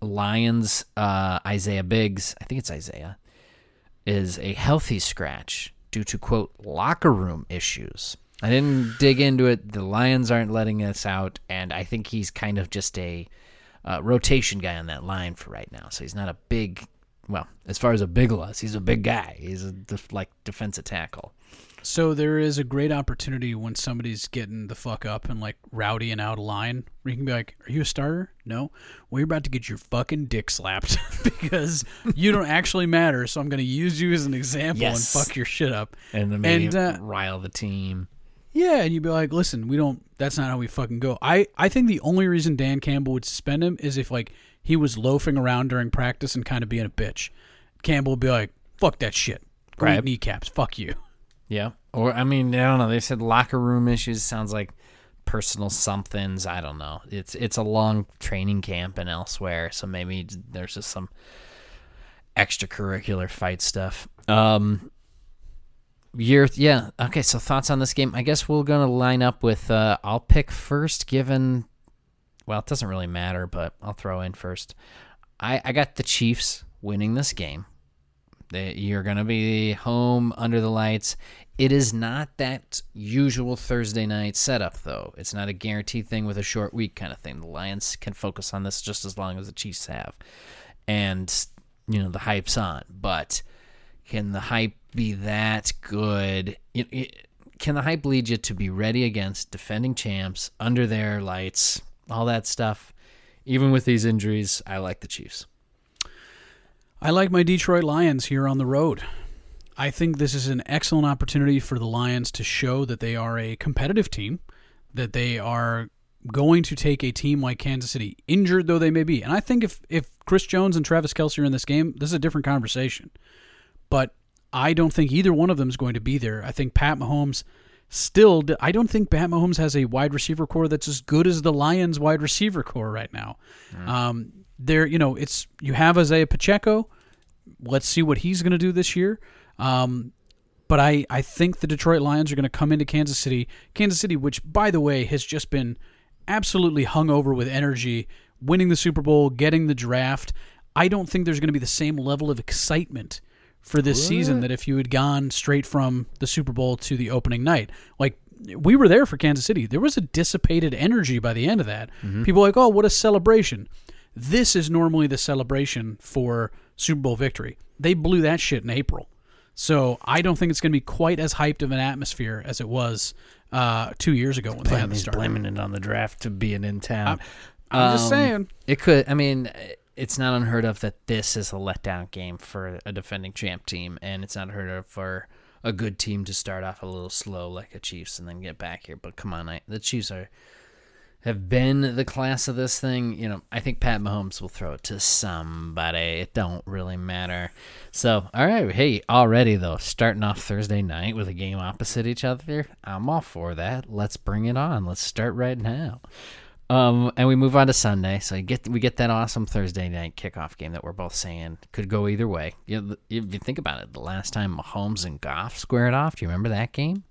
A: Lions, uh, Isaiah Buggs, I think it's Isaiah, is a healthy scratch due to quote locker room issues. I didn't dig into it. The Lions aren't letting us out, and I think he's kind of just a uh, rotation guy on that line for right now. So he's not a big, well, as far as a big loss, he's a big guy. He's a def- like defensive tackle.
B: So there is a great opportunity when somebody's getting the fuck up and like rowdy and out of line, where you can be like, "Are you a starter? No. Well, you're about to get your fucking dick slapped [laughs] because you don't actually matter. So I'm going to use you as an example
A: Yes.
B: and fuck your shit up."
A: And then maybe
B: And, uh,
A: rile the team.
B: Yeah, and you'd be like, "Listen, we don't. That's not how we fucking go." I I think the only reason Dan Campbell would suspend him is if like he was loafing around during practice and kind of being a bitch. Campbell would be like, "Fuck that shit. Go
A: Right.
B: kneecaps. Fuck you." [laughs]
A: Yeah. Or I mean, I don't know. They said locker room issues. Sounds like personal somethings. I don't know. It's it's a long training camp and elsewhere, so maybe there's just some extracurricular fight stuff. Um, you're yeah okay. So thoughts on this game? I guess we're gonna line up with. Uh, I'll pick first, given. Well, it doesn't really matter, but I'll throw in first. I I got the Chiefs winning this game. They, you're to be home under the lights. It is not that usual Thursday night setup, though. It's not a guaranteed thing with a short week kind of thing. The Lions can focus on this just as long as the Chiefs have. And, you know, the hype's on. But can the hype be that good? It- it- can the hype lead you to be ready against defending champs under their lights, all that stuff? Even with these injuries, I like the Chiefs.
B: I like my Detroit Lions here on the road. I think this is an excellent opportunity for the Lions to show that they are a competitive team, that they are going to take a team like Kansas City, injured though they may be. And I think if, if Chris Jones and Travis Kelce are in this game, this is a different conversation. But I don't think either one of them is going to be there. I think Pat Mahomes still, I don't think Pat Mahomes has a wide receiver core that's as good as the Lions wide receiver core right now. Um, there, you know, it's you have Isaiah Pacheco. Let's see what he's going to do this year. Um, but I, I think the Detroit Lions are going to come into Kansas City. Kansas City, which by the way has just been absolutely hung over with energy, winning the Super Bowl, getting the draft. I don't think there's going to be the same level of excitement for this season that if you had gone straight from the Super Bowl to the opening night. Like we were there for Kansas City. There was a dissipated energy by the end of that. People were like, "Oh, what a celebration." This is normally the celebration for Super Bowl victory. They blew that shit in April. So I don't think it's going to be quite as hyped of an atmosphere as it was uh, two years ago when they had the start.
A: blaming it on the draft to being in town.
B: I'm just
A: Um,
B: saying.
A: It could. I mean, it's not unheard of that this is a letdown game for a defending champ team, and it's not unheard of for a good team to start off a little slow like a Chiefs and then get back here. But come on, I, the Chiefs are have been the class of this thing. You know, I think Pat Mahomes will throw it to somebody. It don't really matter. So, all right, hey, already though, starting off Thursday night with a game opposite each other, I'm all for that. Let's bring it on. Let's start right now. Um, and we move on to Sunday. So get we get that awesome Thursday night kickoff game that we're both saying could go either way. You know, if you think about it, the last time Mahomes and Goff squared off, do you remember that game?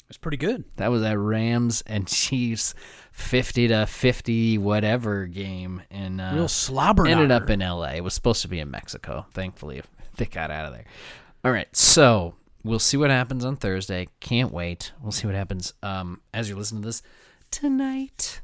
B: It was pretty good.
A: That was that Rams and [laughs] Chiefs fifty to fifty whatever game, and uh,
B: Real slobber.
A: ended up in L.A. It was supposed to be in Mexico. Thankfully, [laughs] they got out of there. All right, so we'll see what happens on Thursday. Can't wait. We'll see what happens um, as you listen to this tonight,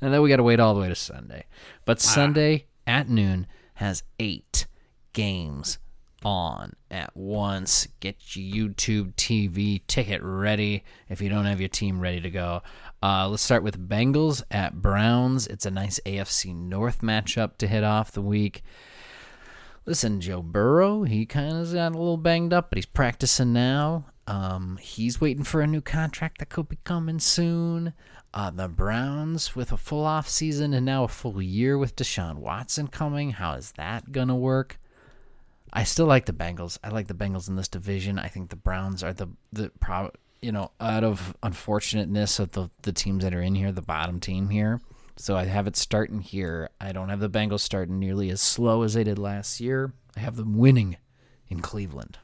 A: and then we got to wait all the way to Sunday. But Sunday at noon has eight games on at once. Get your YouTube TV ticket ready if you don't have your team ready to go. Uh, let's start with Bengals at Browns. It's a nice AFC North matchup to hit off the week. Listen, Joe Burrow, he kind of got a little banged up, but he's practicing now. Um, he's waiting for a new contract that could be coming soon. Uh, the Browns with a full off season and now a full year with Deshaun Watson coming. How is that gonna work? I still like the Bengals. I like the Bengals in this division. I think the Browns are the the pro, you know, out of unfortunateness of the the teams that are in here, the bottom team here. So I have it starting here. I don't have the Bengals starting nearly as slow as they did last year. I have them winning in Cleveland.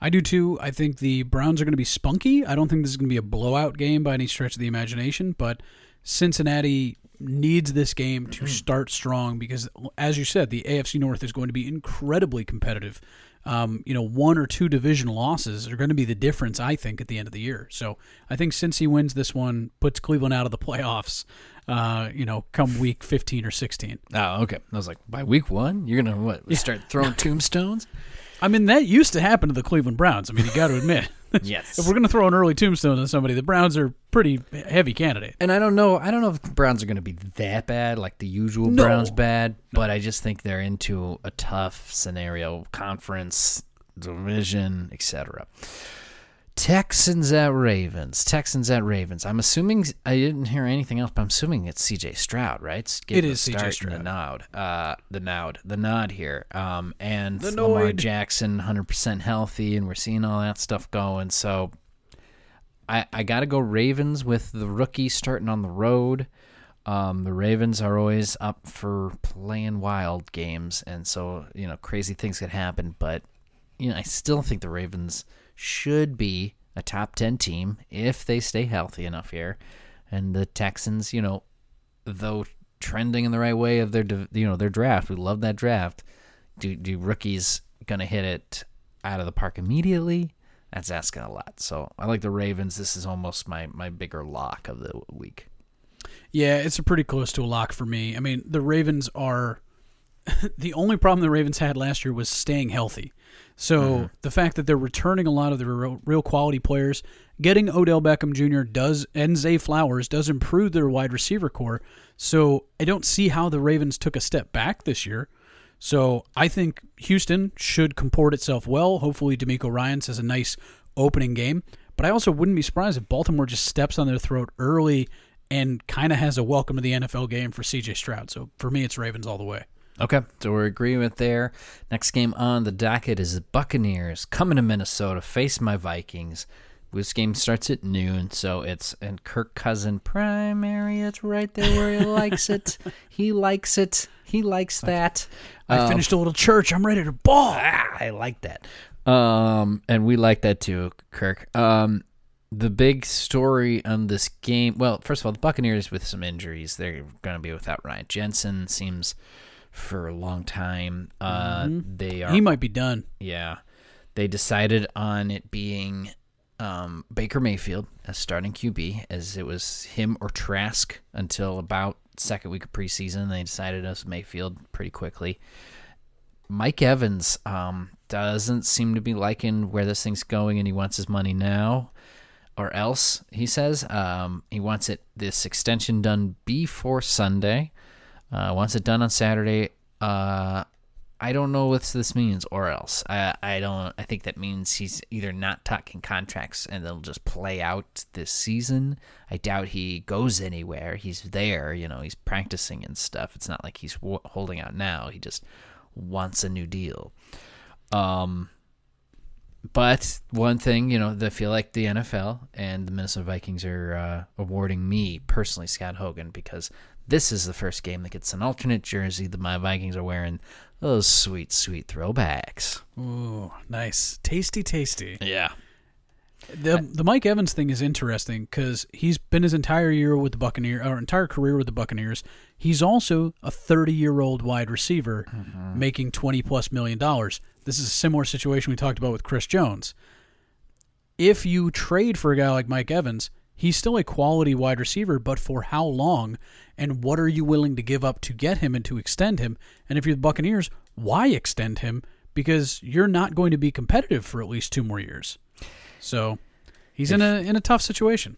B: I do too. I think the Browns are going to be spunky. I don't think this is going to be a blowout game by any stretch of the imagination, but Cincinnati needs this game to start strong because, as you said, the AFC North is going to be incredibly competitive. Um, you know, one or two division losses are going to be the difference, I think, at the end of the year. So I think since he wins this one, puts Cleveland out of the [laughs] playoffs, uh, you know, come week 15 or 16.
A: Oh, okay. I was like, by week one, you're gonna what? Start throwing [laughs] tombstones?
B: I mean, that used to happen to the Cleveland Browns. I mean, you got to [laughs] admit.
A: Yes.
B: If we're going to throw an early tombstone on somebody, the Browns are pretty heavy candidate.
A: And I don't know. I don't know if the Browns are going to be that bad, like the usual
B: No.
A: Browns bad. But I just think they're into a tough scenario, conference, division, etc. Texans at Ravens. Texans at Ravens. I'm assuming I didn't hear anything else, but I'm assuming it's C.J. Stroud, right? It's
B: It
A: getting
B: is
A: the
B: C.J. Stroud.
A: The nod, uh, the nod, the nod here. Um, and
B: The
A: Lamar
B: Noid.
A: Jackson, 100% healthy, and we're seeing all that stuff going. So I, I got to go Ravens with the rookie starting on the road. Um, the Ravens are always up for playing wild games, and so you know crazy things could happen. But you know, I still think the Ravens should be a top ten team if they stay healthy enough here. And the Texans, you know, though trending in the right way of their you know their draft, we love that draft. Do do rookies gonna hit it out of the park immediately? That's asking a lot. So I like the Ravens. This is almost my my bigger lock of the week.
B: Yeah, it's a pretty close to a lock for me. I mean, the Ravens are [laughs] the only problem the Ravens had last year was staying healthy. So mm-hmm. the fact that they're returning a lot of their real, real quality players, getting Odell Beckham Jr. does and Zay Flowers does improve their wide receiver core. So I don't see how the Ravens took a step back this year. So I think Houston should comport itself well. Hopefully, DeMeco Ryans has a nice opening game. But I also wouldn't be surprised if Baltimore just steps on their throat early and kind of has a welcome to the NFL game for CJ Stroud. So for me, it's Ravens all the way.
A: Okay, so we're agreeing with there. Next game on the docket is the Buccaneers coming to Minnesota, face my Vikings. This game starts at noon, so it's in Kirk Cousin primary. It's right there where he likes it. [laughs] He likes it. He likes that.
B: I finished a little church. I'm ready to ball.
A: Ah, I like that. Um, and we like that too, Kirk. Um, the big story on this game. Well, first of all, the Buccaneers with some injuries. They're going to be without Ryan Jensen. Seems for a long time. Uh, They are.
B: He might be done.
A: Yeah. They decided on it being um, Baker Mayfield as starting QB, as it was him or Trask until about second week of preseason. They decided it was Mayfield pretty quickly. Mike Evans um, doesn't seem to be liking where this thing's going, and he wants his money now, or else he says um, he wants it this extension done before Sunday. Uh, wants it done on Saturday. Uh, I don't know what this means, or else I I don't. I think that means he's either not talking contracts and they'll just play out this season. I doubt he goes anywhere. He's there, you know. He's practicing and stuff. It's not like he's w- holding out now. He just wants a new deal. Um, but one thing, you know, I feel like the NFL and the Minnesota Vikings are uh, awarding me personally, Scott Hogan, because this is the first game that gets an alternate jersey that my Vikings are wearing. Those sweet, sweet throwbacks.
B: Ooh, nice, tasty, tasty.
A: Yeah.
B: The the Mike Evans thing is interesting because he's been his entire year with the Buccaneers, or entire career with the Buccaneers. He's also a 30 year old wide receiver mm-hmm. making 20 plus million dollars. This is a similar situation we talked about with Chris Jones. If you trade for a guy like Mike Evans, he's still a quality wide receiver, but for how long? And what are you willing to give up to get him and to extend him? And if you're the Buccaneers, why extend him? Because you're not going to be competitive for at least two more years. So he's in a in a tough situation.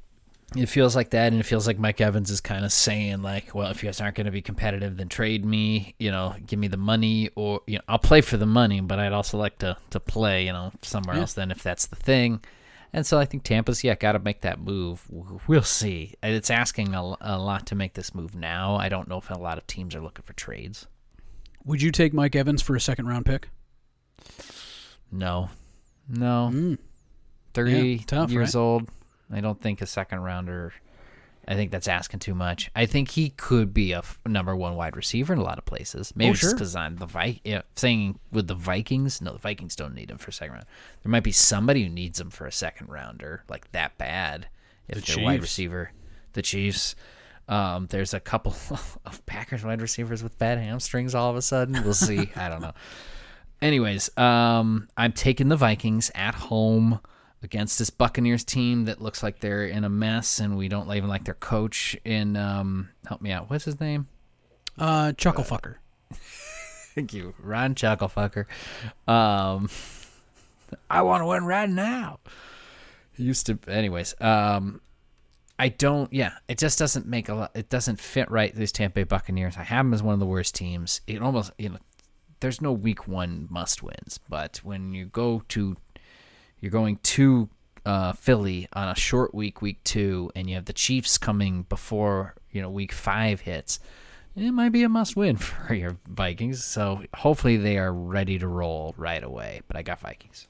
A: It feels like that, and it feels like Mike Evans is kind of saying, like, well, if you guys aren't going to be competitive, then trade me. You know, give me the money, or you know, I'll play for the money, but I'd also like to to play, you know, somewhere
B: Yeah.
A: else. Then, if that's the thing, and so I think Tampa's yeah got to make that move. We'll see. It's asking a, a lot to make this move now. I don't know if a lot of teams are looking for trades.
B: Would you take Mike Evans for a second round pick?
A: No, no,
B: Mm.
A: thirty
B: Yeah, tough,
A: years
B: right?
A: old. I don't think a second rounder. I think that's asking too much. I think he could be a f- number one wide receiver in a lot of places. Maybe
B: Oh,
A: just
B: sure.
A: because I'm the Vi- yeah, saying with the Vikings. No, the Vikings don't need him for a second round. There might be somebody who needs him for a second rounder, like that bad. If
B: The
A: they're wide receiver, the Chiefs. Um, there's a couple [laughs] of Packers wide receivers with bad hamstrings. All of a sudden, we'll see. [laughs] I don't know. Anyways, um, I'm taking the Vikings at home against this Buccaneers team that looks like they're in a mess, and we don't even like their coach. In um, help me out, what's his name?
B: Uh, Chucklefucker. [laughs]
A: Thank you, Ron Chucklefucker. Um, [laughs] I want to win right now. He used to, anyways. Um, I don't. Yeah, it just doesn't make a lot. It doesn't fit right. These Tampa Bay Buccaneers. I have them as one of the worst teams. It almost, you know, there's no week one must wins, but when you go to, you're going to uh, Philly on a short week, week two, and you have the Chiefs coming before you know week five hits. It might be a must win [laughs] for your Vikings. So hopefully they are ready to roll right away. But I got Vikings.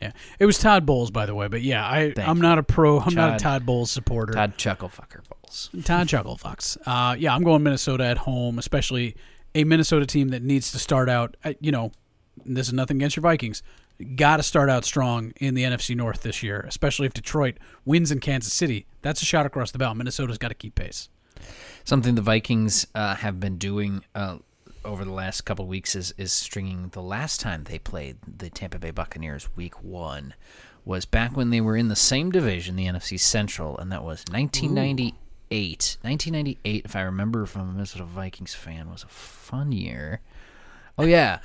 B: Yeah, it was Todd Bowles, by the way. But yeah, I
A: Thank
B: I'm
A: you.
B: not a pro. I'm not a
A: Todd-
B: Todd Bowles supporter.
A: Todd Chucklefucker Bowles.
B: Todd Chucklefox. Uh, yeah, I'm going Minnesota at home, especially a Minnesota team that needs to start out. uh, You know, this is nothing against your Vikings. Got to start out strong in the NFC North this year, especially if Detroit wins in Kansas City. That's a shot across the bow. Minnesota's got to keep pace.
A: Something the Vikings uh, have been doing uh, over the last couple weeks is is stringing the last time they played the Tampa Bay Buccaneers, Week One, was back when they were in the same division, the NFC Central, and that was 1998. 1998, if I remember from a Minnesota Vikings fan, was a fun year. Oh yeah,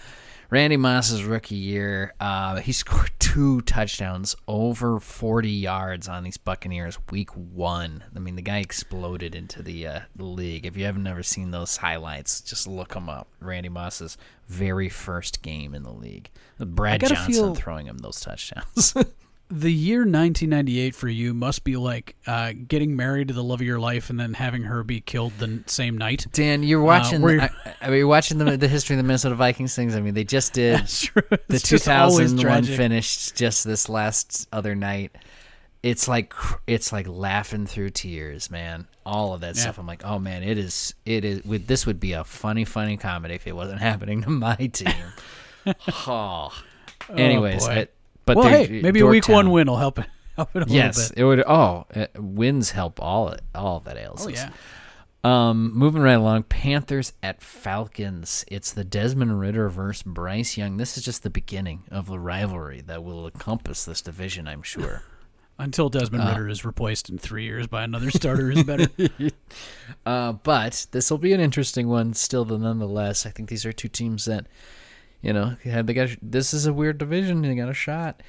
A: Randy Moss's rookie year, uh, he [laughs] scored two touchdowns over 40 yards on these Buccaneers week one. I mean, the guy exploded into the, uh, the league. If you haven't never seen those highlights, just look them up. Randy Moss's very first game in the league. Brad Johnson
B: feel-
A: throwing him those touchdowns. [laughs]
B: The year 1998 for you must be like uh, getting married to the love of your life and then having her be killed the same night.
A: Dan, you're watching.
B: where-
A: I, I mean, you're watching the, the history of the Minnesota Vikings things. I mean, they just [laughs] did. The
B: It's just
A: 2001 finished just this last other night. It's like it's like laughing through tears, man. All of that
B: Yeah.
A: stuff. I'm like, oh man, it is. It is. With this would be a funny, funny comedy if it wasn't [laughs] happening to my team. [laughs] oh. Anyways. I- but
B: well,
A: they're-
B: hey, maybe a week one win will help [laughs] help it a
A: yes,
B: little bit.
A: it would. Oh, uh, wins help all all that ails.
B: Oh
A: us.
B: yeah.
A: Um, moving right along, Panthers at Falcons. It's the Desmond Ridder versus Bryce Young. This is just the beginning of the rivalry that will encompass this division, I'm sure. [laughs]
B: Until Desmond
A: Uh,
B: Ridder is replaced in three years by another starter who's better. [laughs]
A: Uh, but this will be an interesting one still, nonetheless. I think these are two teams that, you know, have they got. This is a weird division. They got a shot.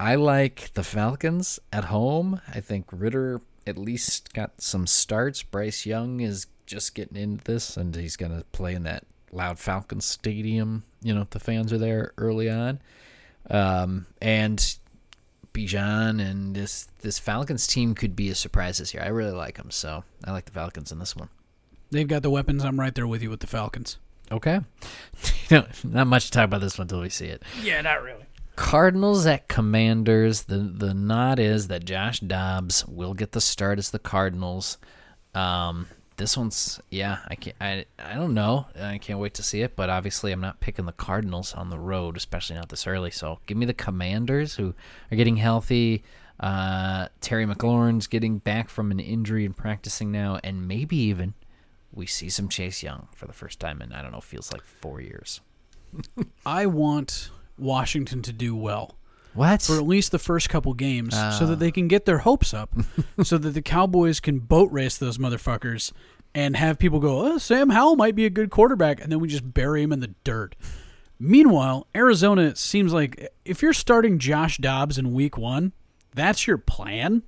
A: I like the Falcons at home. I think Ridder at least got some starts. Bryce Young is just getting into this, and he's going to play in that loud Falcons stadium. You know, if the fans are there early on. Um, and Bijan and this this Falcons team could be a surprise this year. I really like them, so I like the Falcons in this one.
B: They've got the weapons. I'm right there with you with the Falcons.
A: Okay. [laughs] no, not much to talk about this one until we see it.
B: Yeah, not really.
A: Cardinals at Commanders. The the nod is that Josh Dobbs will get the start as the Cardinals. Um, this one's yeah. I can't. I I don't know. I can't wait to see it. But obviously, I'm not picking the Cardinals on the road, especially not this early. So give me the Commanders, who are getting healthy. Uh, Terry McLaurin's getting back from an injury and practicing now, and maybe even we see some Chase Young for the first time in I don't know, feels like four years. [laughs]
B: I want Washington to do well
A: What?
B: for at least the first couple games so
A: Ah.
B: that they can get their hopes up, [laughs] so that the Cowboys can boat race those motherfuckers and have people go, oh, Sam Howell might be a good quarterback, and then we just bury him in the dirt. Meanwhile, Arizona seems like if you're starting Josh Dobbs in week one, that's your plan.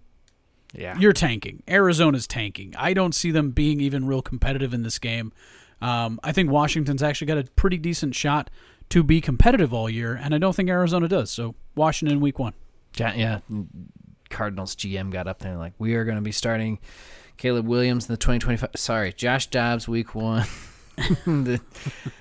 A: Yeah.
B: You're tanking. Arizona's tanking. I don't see them being even real competitive in this game. Um, I think Washington's actually got a pretty decent shot to be competitive all year, and I don't think Arizona does. So Washington week one.
A: Ja- yeah, Cardinals GM got up there like we are going to be starting Caleb Williams in the 2025. Sorry, Josh Dobbs week one. [laughs] And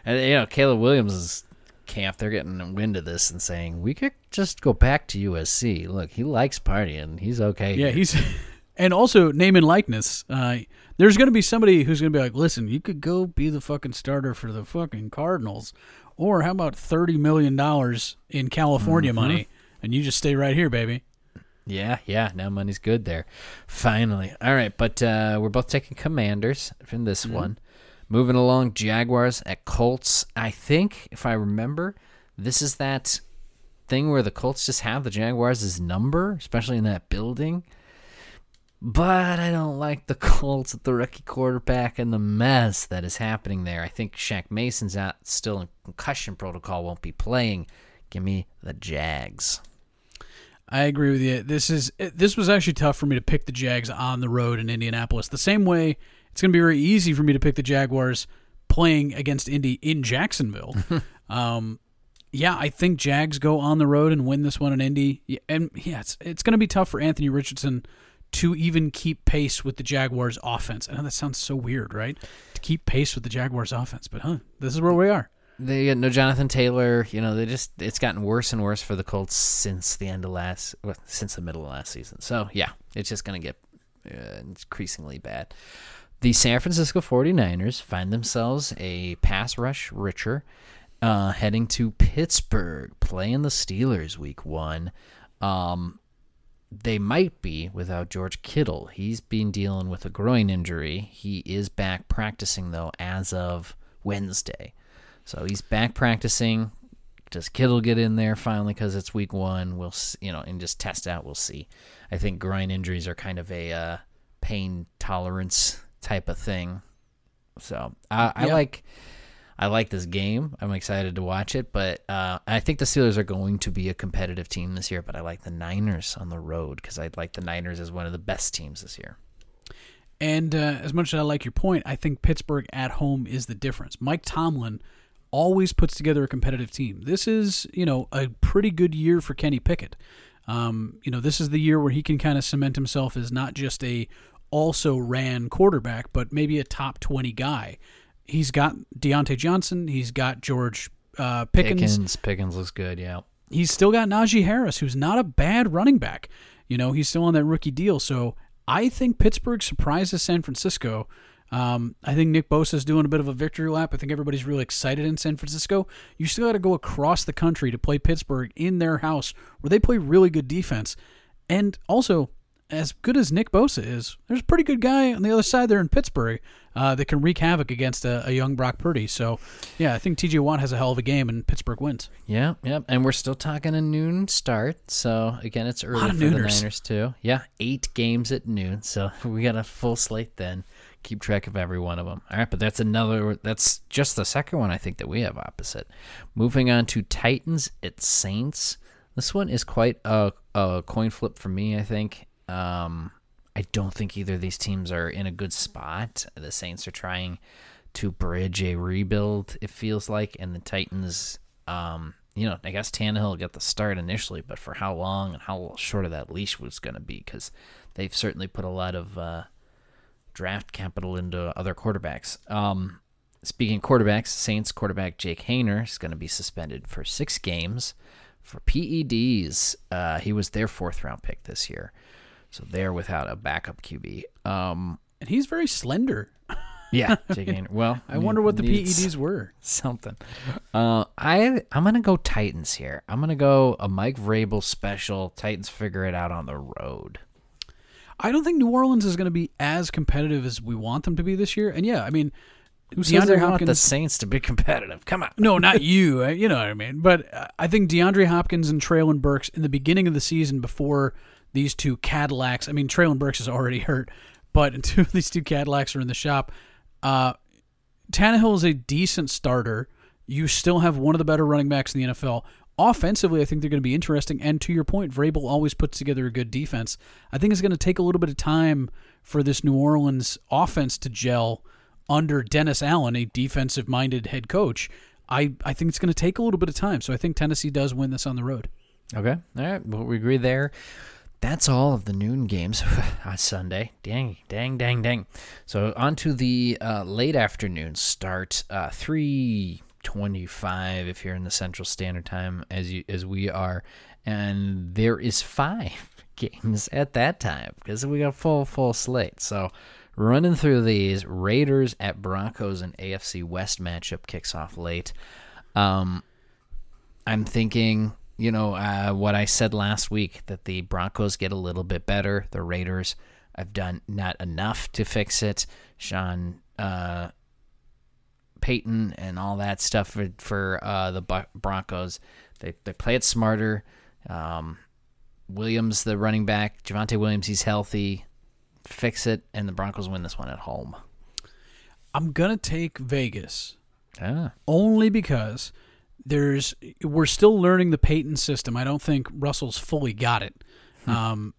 A: you know Caleb Williams is camp. They're getting wind of this and saying we could just go back to USC. Look, he likes partying. He's okay.
B: Yeah,
A: here."
B: he's [laughs] and also name and likeness. Uh, there's going to be somebody who's going to be like, listen, you could go be the fucking starter for the fucking Cardinals, or how about thirty million dollars in California money, and you just stay right here, baby.
A: Yeah, yeah. Now money's good there. Finally. All right, but uh, we're both taking Commanders from this one. Moving along, Jaguars at Colts. I think, if I remember, this is that thing where the Colts just have the Jaguars' number, especially in that building. But I don't like the [laughs] Colts at the rookie quarterback and the mess that is happening there. I think Shaq Mason's out still in concussion protocol, won't be playing. Give me the Jags.
B: I agree with you. This is this was actually tough for me to pick the Jags on the road in Indianapolis. The same way it's going to be very easy for me to pick the Jaguars playing against Indy in Jacksonville. [laughs] um, yeah, I think Jags go on the road and win this one in Indy. And yeah, it's it's going to be tough for Anthony Richardson to even keep pace with the Jaguars offense. I know that sounds so weird, right? To keep pace with the Jaguars offense, but huh, this is where we are.
A: They got no Jonathan Taylor. You know, they just it's gotten worse and worse for the Colts since the end of last, well, since the middle of last season. So yeah, it's just gonna get uh, increasingly bad. The San Francisco 49ers find themselves a pass rush richer, uh, heading to Pittsburgh, playing the Steelers week one. Um, they might be without George Kittle. He's been dealing with a groin injury. He is back practicing though as of Wednesday. So he's back practicing. Does Kittle get in there finally because it's week one? We'll you know and just test out. We'll see. I think groin injuries are kind of a uh, pain tolerance type of thing. So I, I
B: Yeah.
A: like I like this game. I'm excited to watch it, but uh, I think the Steelers are going to be a competitive team this year. But I like the Niners on the road because I like the Niners as one of the best teams this year.
B: And uh, as much as I like your point, I think Pittsburgh at home is the difference. Mike Tomlin always puts together a competitive team. This is, you know, a pretty good year for Kenny Pickett. Um, you know, this is the year where he can kind of cement himself as not just a also ran quarterback, but maybe a top 20 guy. He's got Diontae Johnson. He's got George uh, Pickens
A: Pickens, Pickens looks good. Yeah.
B: he's still got Najee Harris, who's not a bad running back. You know, he's still on that rookie deal. So I think Pittsburgh surprises San Francisco. Um, I think Nick Bosa is doing a bit of a victory lap. I think everybody's really excited in San Francisco. You still got to go across the country to play Pittsburgh in their house, where they play really good defense. And also, as good as Nick Bosa is, there's a pretty good guy on the other side there in Pittsburgh uh, that can wreak havoc against a, a young Brock Purdy. So, yeah, I think TJ Watt has a hell of a game and Pittsburgh wins.
A: Yeah, yep. And we're still talking a noon start. So again, it's early for the. Niners too. Yeah, eight games at noon. So [laughs] we got a full slate then. Keep track of every one of them. All right, but that's another. That's just the second one I think that we have opposite. Moving on to Titans at Saints. This one is quite a, a coin flip for me. I think. Um, I don't think either of these teams are in a good spot. The Saints are trying to bridge a rebuild, it feels like, and the Titans, um, you know, I guess Tannehill got the start initially, but for how long and how short of that leash was going to be, because they've certainly put a lot of uh, draft capital into other quarterbacks. Um, speaking of quarterbacks, Saints quarterback Jake Haener is going to be suspended for six games for PEDs. Uh, he was their fourth round pick this year. So they're without a backup QB. Um,
B: And he's very slender. [laughs]
A: yeah, Jake Haener. Well,
B: I wonder what the PEDs were. [laughs]
A: Something. Uh, I I'm gonna go Titans here. I'm gonna go a Mike Vrabel special. Titans figure it out on the road.
B: I don't think New Orleans is going to be as competitive as we want them to be this year. And yeah, I mean,
A: Who says
B: DeAndre
A: want the Saints to be competitive? Come on.
B: no, not [laughs] you. uh, You know what I mean. But uh, I think DeAndre Hopkins and Treylon Burks in the beginning of the season before these two Cadillacs. I mean, Treylon Burks is already hurt, but [laughs] until these two Cadillacs are in the shop, uh, Tannehill is a decent starter. You still have one of the better running backs in the NFL. Offensively, I think they're going to be interesting. And to your point, Vrabel always puts together a good defense. I think it's going to take a little bit of time for this New Orleans offense to gel under Dennis Allen, a defensive minded head coach. I, I think it's going to take a little bit of time. So I think Tennessee does win this on the road.
A: Okay. All right. Well, we agree there. That's all of the noon games on [laughs] Sunday. Dang, dang, dang, dang. So on to the uh, late afternoon start. Uh, Three twenty-five if you're in the Central Standard Time, as you as we are, and there is five [laughs] games at that time because we got full full slate. So running through these, Raiders at Broncos and AFC West matchup kicks off late. Um, I'm thinking, you know, uh, what I said last week that the Broncos get a little bit better. The Raiders, I've done not enough to fix it. Sean uh, Payton and all that stuff for, for uh, the Broncos, they they play it smarter. Um, Williams, the running back, Javonte Williams, he's healthy. Fix it, and the Broncos win this one at home.
B: I'm going to take Vegas.
A: Ah,
B: only because there's we're still learning the Payton system. I don't think Russell's fully got it. Um,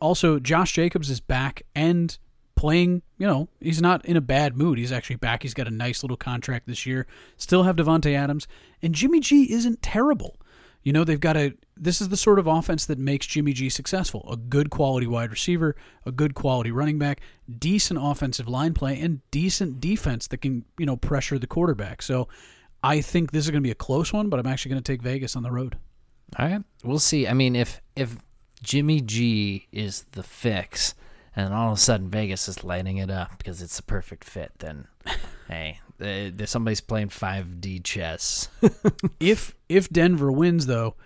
B: also, Josh Jacobs is back and playing. You know, he's not in a bad mood. He's actually back. He's got a nice little contract this year. Still have Davante Adams and Jimmy G isn't terrible. You know, they've got a. This is the sort of offense that makes Jimmy G successful. A good quality wide receiver, a good quality running back, decent offensive line play, and decent defense that can you know pressure the quarterback. So, I think this is going to be a close one, but I'm actually going to take Vegas on the road.
A: All right, we'll see. I mean, if if Jimmy G is the fix, and all of a sudden Vegas is lighting it up because it's a perfect fit, then [laughs] hey, uh, there's somebody's playing 5D chess. [laughs]
B: If if Denver wins, though,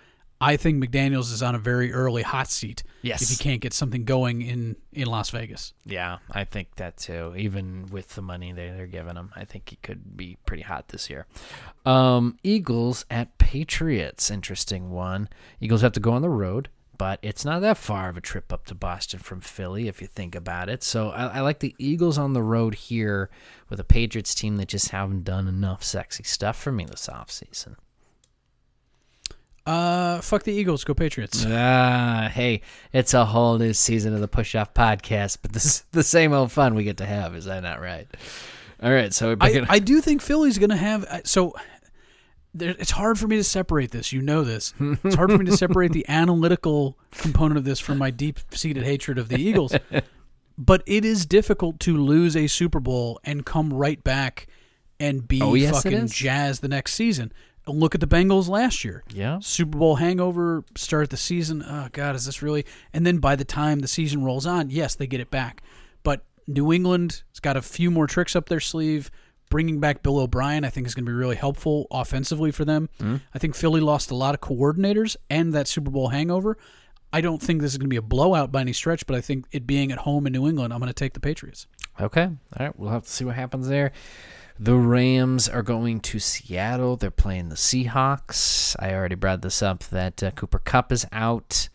B: I think McDaniels is on a very early hot seat.
A: Yes.
B: If he can't get something going in in Las Vegas.
A: yeah, I think that too. Even with the money they, they're giving him, I think he could be pretty hot this year. Um, Eagles at Patriots, interesting one. Eagles have to go on the road. But it's not that far of a trip up to Boston from Philly, if you think about it. So I, I like the Eagles on the road here with a Patriots team that just haven't done enough sexy stuff for me this offseason.
B: Uh, fuck the Eagles, go Patriots.
A: Ah, hey, it's a whole new season of the Push Off Podcast, but this is [laughs] the same old fun we get to have. Is that not right? All right, so we're
B: I,
A: picking.
B: I do think Philly's going to have uh, so. There, it's hard for me to separate this. You know this. It's hard for me to [laughs] separate the analytical component of this from my deep-seated hatred of the Eagles. [laughs] But it is difficult to lose a Super Bowl and come right back and be
A: Oh, yes,
B: fucking jazzed the next season. Look at the Bengals last year.
A: yeah,
B: Super Bowl hangover, start the season. Oh God, is this really? And then by the time the season rolls on, yes, they get it back. But New England has got a few more tricks up their sleeve. Bringing back Bill O'Brien, I think, is going to be really helpful offensively for them. Mm-hmm. I think Philly lost a lot of coordinators and that Super Bowl hangover. I don't think this is going to be a blowout by any stretch, but I think it being at home in New England, I'm going to take the Patriots.
A: Okay. All right. We'll have to see what happens there. The Rams are going to Seattle. They're playing the Seahawks. I already brought this up that uh, Cooper Kupp is out.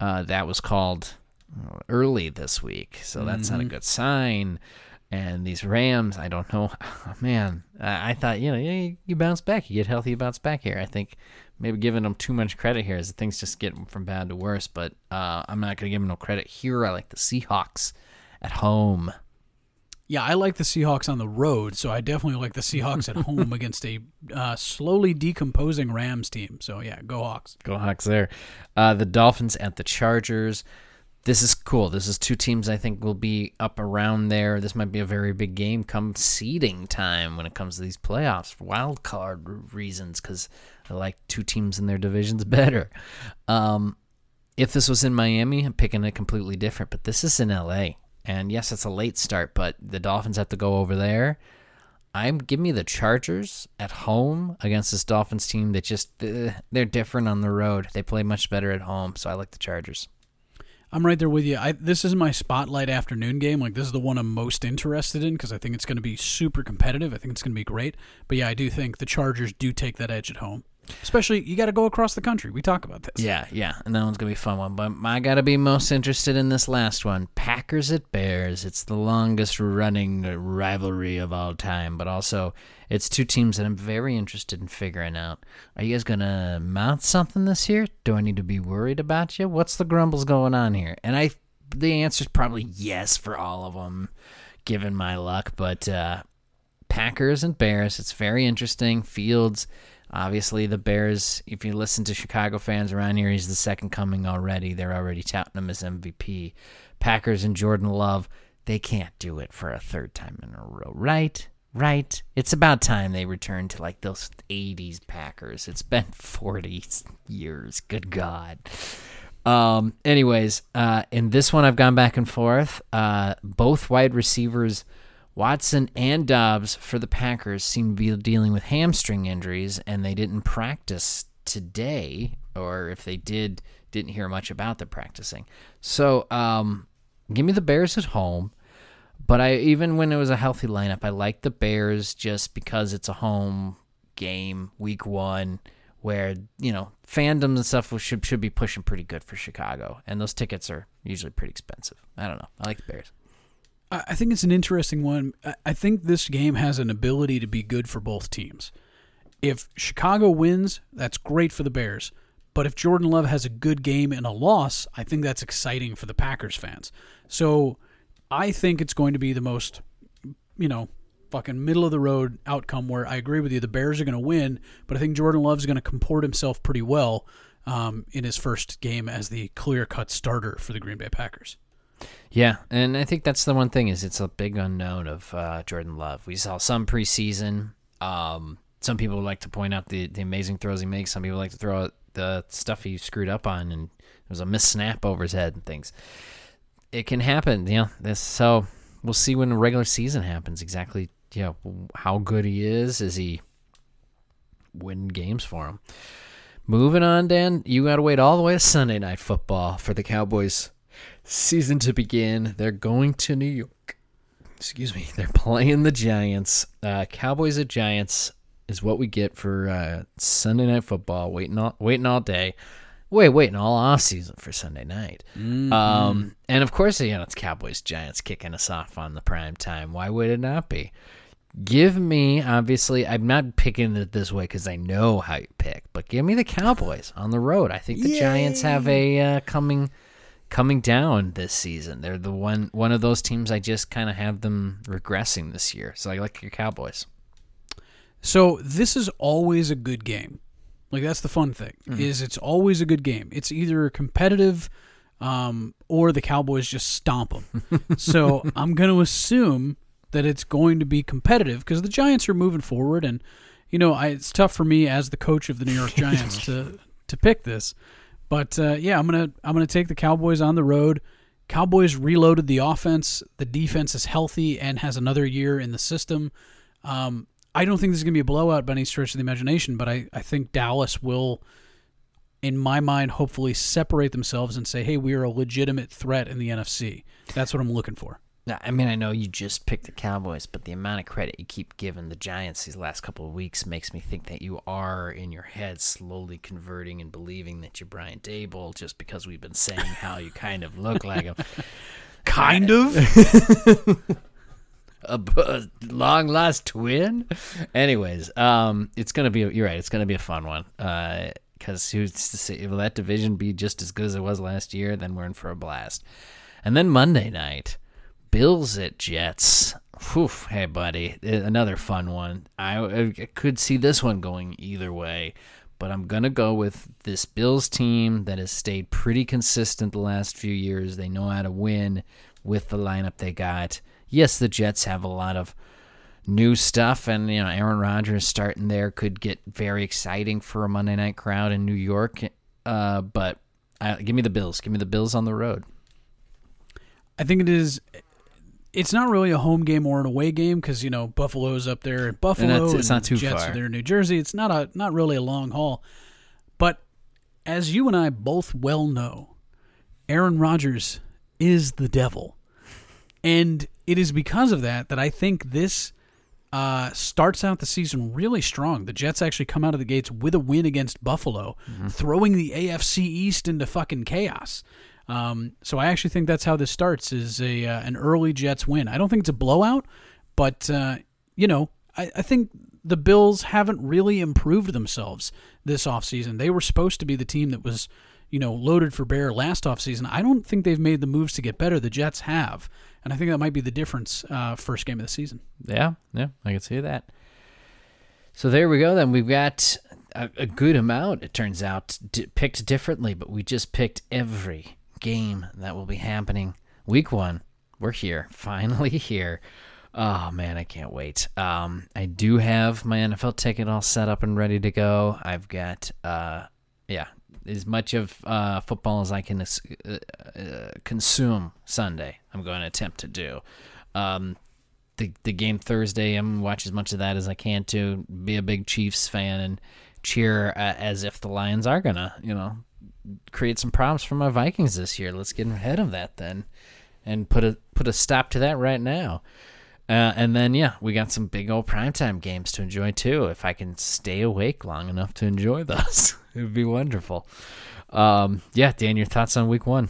A: Uh, that was called uh, early this week, so that's not a good sign. And these Rams, I don't know. [laughs] man, I, I thought, you know, you, you bounce back. You get healthy, you bounce back here. I think maybe giving them too much credit here as things just get from bad to worse, but uh, I'm not going to give them no credit here. I like the Seahawks at home.
B: Yeah, I like the Seahawks on the road, so I definitely like the Seahawks at home [laughs] against a uh, slowly decomposing Rams team. So yeah, go Hawks.
A: Go Hawks there. Uh, the Dolphins at the Chargers. This is cool. This is two teams I think will be up around there. This might be a very big game come seeding time when it comes to these playoffs for wild card reasons because I like two teams in their divisions [laughs] better. Um, if this was in Miami, I'm picking it completely different, but this is in LA. And yes, it's a late start, but the Dolphins have to go over there. I'm give me the Chargers at home against this Dolphins team that just uh, they're different on the road. They play much better at home, so I like the Chargers.
B: I'm right there with you. I, this is my spotlight afternoon game. Like this is the one I'm most interested in because I think it's going to be super competitive. I think it's going to be great. But yeah, I do think the Chargers do take that edge at home. Especially you got to go across the country. We talk about this.
A: Yeah, yeah, and that one's gonna be a fun one. But I gotta be most interested in this last one: Packers at Bears. It's the longest running rivalry of all time, but also it's two teams that I'm very interested in figuring out. Are you guys gonna mount something this year? Do I need to be worried about you? What's the grumbles going on here? And I, the answer's probably yes for all of them, given my luck. But uh, Packers and Bears. It's very interesting. Fields, obviously, the Bears. If you listen to Chicago fans around here, he's the second coming already. They're already touting him as MVP. Packers and Jordan Love, they can't do it for a third time in a row, right? Right. It's about time they return to like those 80s Packers. It's been [laughs] 40 years. Good God. Um, anyways, uh, in this one, I've gone back and forth. Uh, both wide receivers, Watson and Dobbs for the Packers, seem to be dealing with hamstring injuries, and they didn't practice today, or if they did, didn't hear much about the practicing. So, um, give me the Bears at home. But I even when it was a healthy lineup, I like the Bears just because it's a home game, week one, where you know fandoms and stuff should should be pushing pretty good for Chicago, and those tickets are usually pretty expensive. I don't know. I like the Bears.
B: I think it's an interesting one. I- I think this game has an ability to be good for both teams. If Chicago wins, that's great for the Bears. But if Jordan Love has a good game and a loss, I think that's exciting for the Packers fans. So I think it's going to be the most, you know, fucking middle of the road outcome where I agree with you. The Bears are going to win, but I think Jordan Love's going to comport himself pretty well um, in his first game as the clear cut starter for the Green Bay Packers.
A: Yeah, and I think that's the one thing is it's a big unknown of uh, Jordan Love. We saw some preseason. Um, some people like to point out the, the amazing throws he makes. Some people like to throw out the stuff he screwed up on, and there was a missed snap over his head and things. It can happen, you know. This so we'll see when the regular season happens exactly. You know how good he is. Is he win games for him? Moving on, Dan. You got to wait all the way to Sunday night football for the Cowboys season to begin. They're going to New York. Excuse me. They're playing the Giants. Uh, Cowboys at Giants is what we get for uh, Sunday night football. Waiting all waiting all day. Wait, waiting all off season for Sunday night. Um, and of course, you know it's Cowboys Giants kicking us off on the prime time. Why would it not be? Give me, obviously, I'm not picking it this way because I know how you pick, but give me the Cowboys on the road. I think the Giants have a uh, coming coming down this season. They're the one one of those teams I just kind of have them regressing this year. So I like your Cowboys.
B: So this is always a good game. Like that's the fun thing is it's always a good game. It's either competitive um, or the Cowboys just stomp them. [laughs] so I'm going to assume that it's going to be competitive because the Giants are moving forward, and you know I, it's tough for me as the coach of the New York [laughs] Giants to to pick this. But uh, yeah, I'm gonna I'm gonna take the Cowboys on the road. Cowboys reloaded the offense. The defense is healthy and has another year in the system. Um, I don't think this is to be a blowout by any stretch of the imagination, but I, I think Dallas will in my mind, hopefully separate themselves and say, hey, we are a legitimate threat in the NFC. That's what I'm looking for.
A: I mean, I know you just picked the Cowboys, but the amount of credit you keep giving the Giants these last couple of weeks makes me think that you are in your head slowly converting and believing that you're Brian Daboll just because we've been saying how you kind of look like him. [laughs]
B: Kind of. [laughs]
A: a, long lost twin. Anyways, um, it's gonna be. You're right. It's gonna be a fun one. Uh, because who's to say will that division be just as good as it was last year? Then we're in for a blast. And then Monday night, Bills at Jets. Whew, hey, buddy, eh, another fun one. I, I could see this one going either way, but I'm gonna go with this Bills team that has stayed pretty consistent the last few years. They know how to win with the lineup they got. Yes, the Jets have a lot of new stuff, and you know Aaron Rodgers starting there could get very exciting for a Monday night crowd in New York. Uh, but uh, give me the Bills. Give me the Bills on the road.
B: I think it is. It's not really a home game or an away game because you know Buffalo's up there in Buffalo.
A: that's- it's not too
B: Jets
A: far.
B: are there in New Jersey. It's not a not really a long haul, but as you and I both well know, Aaron Rodgers is the devil, and it is because of that that I think this uh, starts out the season really strong. The Jets actually come out of the gates with a win against Buffalo, throwing the AFC East into fucking chaos. Um, so I actually think that's how this starts: is a uh, an early Jets win. I don't think it's a blowout, but uh, you know, I, I think the Bills haven't really improved themselves this offseason. They were supposed to be the team that was, you know, loaded for bear last offseason. I don't think they've made the moves to get better. The Jets have, and I think that might be the difference. Uh, first game of the season.
A: Yeah, yeah, I can see that. So there we go. Then we've got a, a good amount. It turns out d- picked differently, but we just picked every game that will be happening week one. We're here, [laughs] finally here. Oh man, I can't wait. Um, I do have my NFL ticket all set up and ready to go. I've got, uh, yeah, as much of uh, football as I can uh, uh, consume Sunday. I'm going to attempt to do. Um, the the game Thursday. I'm watch as much of that as I can to be a big Chiefs fan and cheer uh, as if the Lions are gonna, you know, create some problems for my Vikings this year. Let's get ahead of that then, and put a put a stop to that right now. Uh, and then yeah, we got some big old primetime games to enjoy too. If I can stay awake long enough to enjoy [laughs] those, it would be wonderful. Um, yeah, Dan, your thoughts on week one?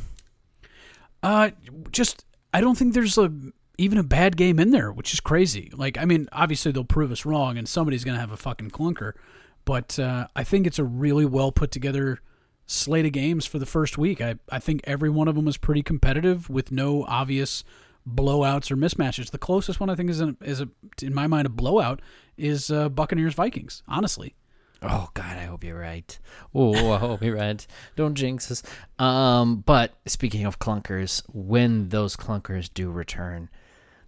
B: Uh, just I don't think there's a even a bad game in there, which is crazy. Like, I mean, obviously they'll prove us wrong, and somebody's gonna have a fucking clunker. But uh, I think it's a really well put together slate of games for the first week. I I think every one of them was pretty competitive with no obvious blowouts or mismatches. The closest one I think is a, is a in my mind a blowout is uh, Buccaneers Vikings. Honestly,
A: Oh God, I hope you're right. Oh, I hope you're right. Don't jinx us. Um, but speaking of clunkers, when those clunkers do return,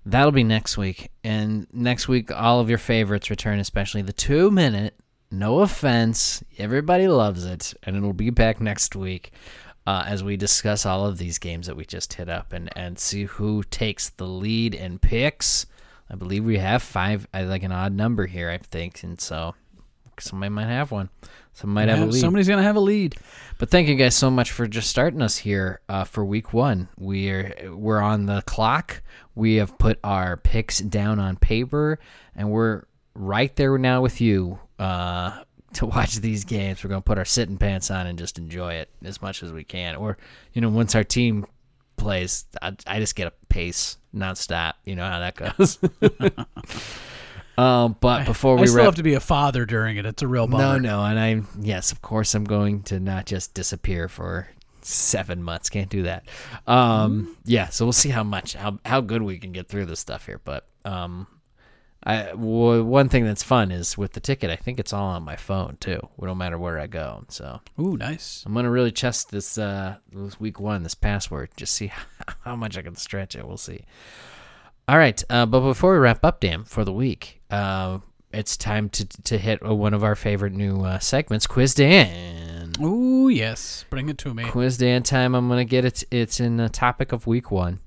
A: that'll be next week. And next week, all of your favorites return, especially the two minute. No offense, everybody loves it, and it'll be back next week. Uh, as we discuss all of these games that we just hit up and, and see who takes the lead and picks. I believe we have five, I like an odd number here, I think. And so somebody might have one. Some might have a lead.
B: somebody's gonna have a lead.
A: But thank you guys so much for just starting us here uh, for week one. We're we're on the clock. We have put our picks down on paper, and we're right there now with you uh, [laughs] to watch these games. We're gonna put our sitting pants on and just enjoy it as much as we can. Or you know, once our team plays, I, I just get a pace nonstop. You know how that goes. [laughs] um, but before
B: I
A: we
B: still
A: wrap,
B: have to be a father during it. It's a real bummer.
A: no, no, and I'm yes, of course, I'm going to not just disappear for seven months. Can't do that. Um, yeah, so we'll see how much how how good we can get through this stuff here. But um, I w- one thing that's fun is with the ticket. I think it's all on my phone too. It don't matter where I go, so
B: Ooh, nice.
A: I'm gonna really test this uh this week one this password. Just see [laughs] how much I can stretch it. We'll see. All right, uh, but before we wrap up, Dan, for the week, uh, it's time to to hit one of our favorite new uh, segments, Quiz Dan.
B: Ooh, yes. Bring it to me.
A: Quiz Dan time. I'm gonna get it. It's in the topic of week one.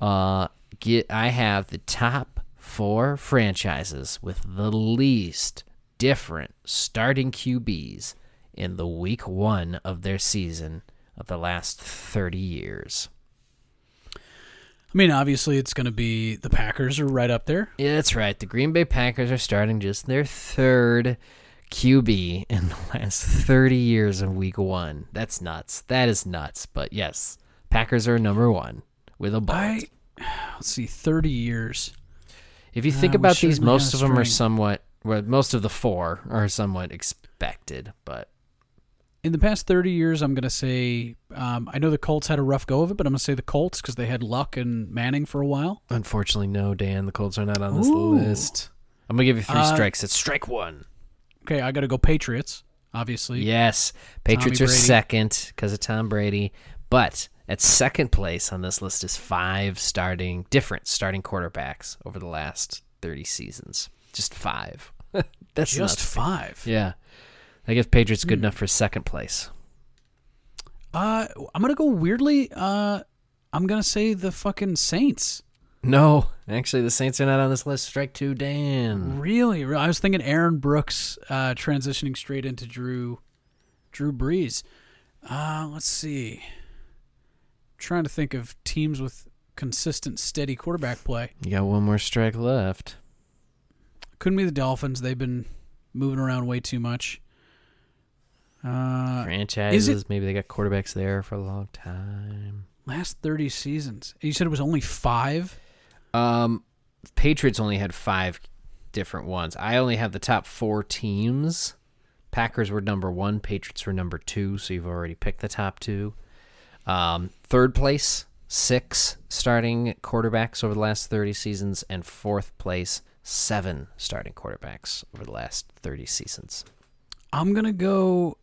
A: Uh, get. I have the top four franchises with the least different starting QBs in the week one of their season of the last 30 years.
B: I mean, obviously, it's going to be the Packers are right up there.
A: Yeah, that's right. The Green Bay Packers are starting just their third QB in the last 30 years of week one. That's nuts. That is nuts. But yes, Packers are number one with a.
B: I let's see, thirty years.
A: If you think
B: Uh,
A: about these, most of them are somewhat, well, most of the four are somewhat expected. But
B: In the past thirty years, I'm going to say um, I know the Colts had a rough go of it, but I'm going to say the Colts because they had Luck and Manning for a while.
A: unfortunately, no, Dan. The Colts are not on this
B: Ooh.
A: list. I'm going to give you three
B: Uh,
A: strikes. It's strike one.
B: Okay, I got to go Patriots. Obviously,
A: Yes, Patriots are
B: Brady.
A: second because of Tom Brady, but at second place on this list is five starting different starting quarterbacks over the last thirty seasons. Just five. [laughs] That's
B: just
A: nuts.
B: five.
A: yeah. I guess Patriots good enough for second place.
B: Uh, I'm gonna go weirdly. Uh, I'm gonna say the fucking Saints.
A: No, actually, the Saints are not on this list. Strike two, Dan.
B: Really, I was thinking Aaron Brooks uh, transitioning straight into Drew, Drew Brees. Uh, let's see. Trying to think of teams with consistent, steady quarterback play.
A: You got one more strike left.
B: Couldn't be the Dolphins. They've been moving around way too much. Uh,
A: Franchises, maybe they got quarterbacks there for a long time.
B: last thirty seasons. You said it was only five.
A: Um, Patriots only had five different ones. I only have the top four teams. Packers were number one. Patriots were number two. So you've already picked the top two. Um, third place, six starting quarterbacks over the last 30 seasons, and fourth place, seven starting quarterbacks over the last 30 seasons.
B: I'm gonna go.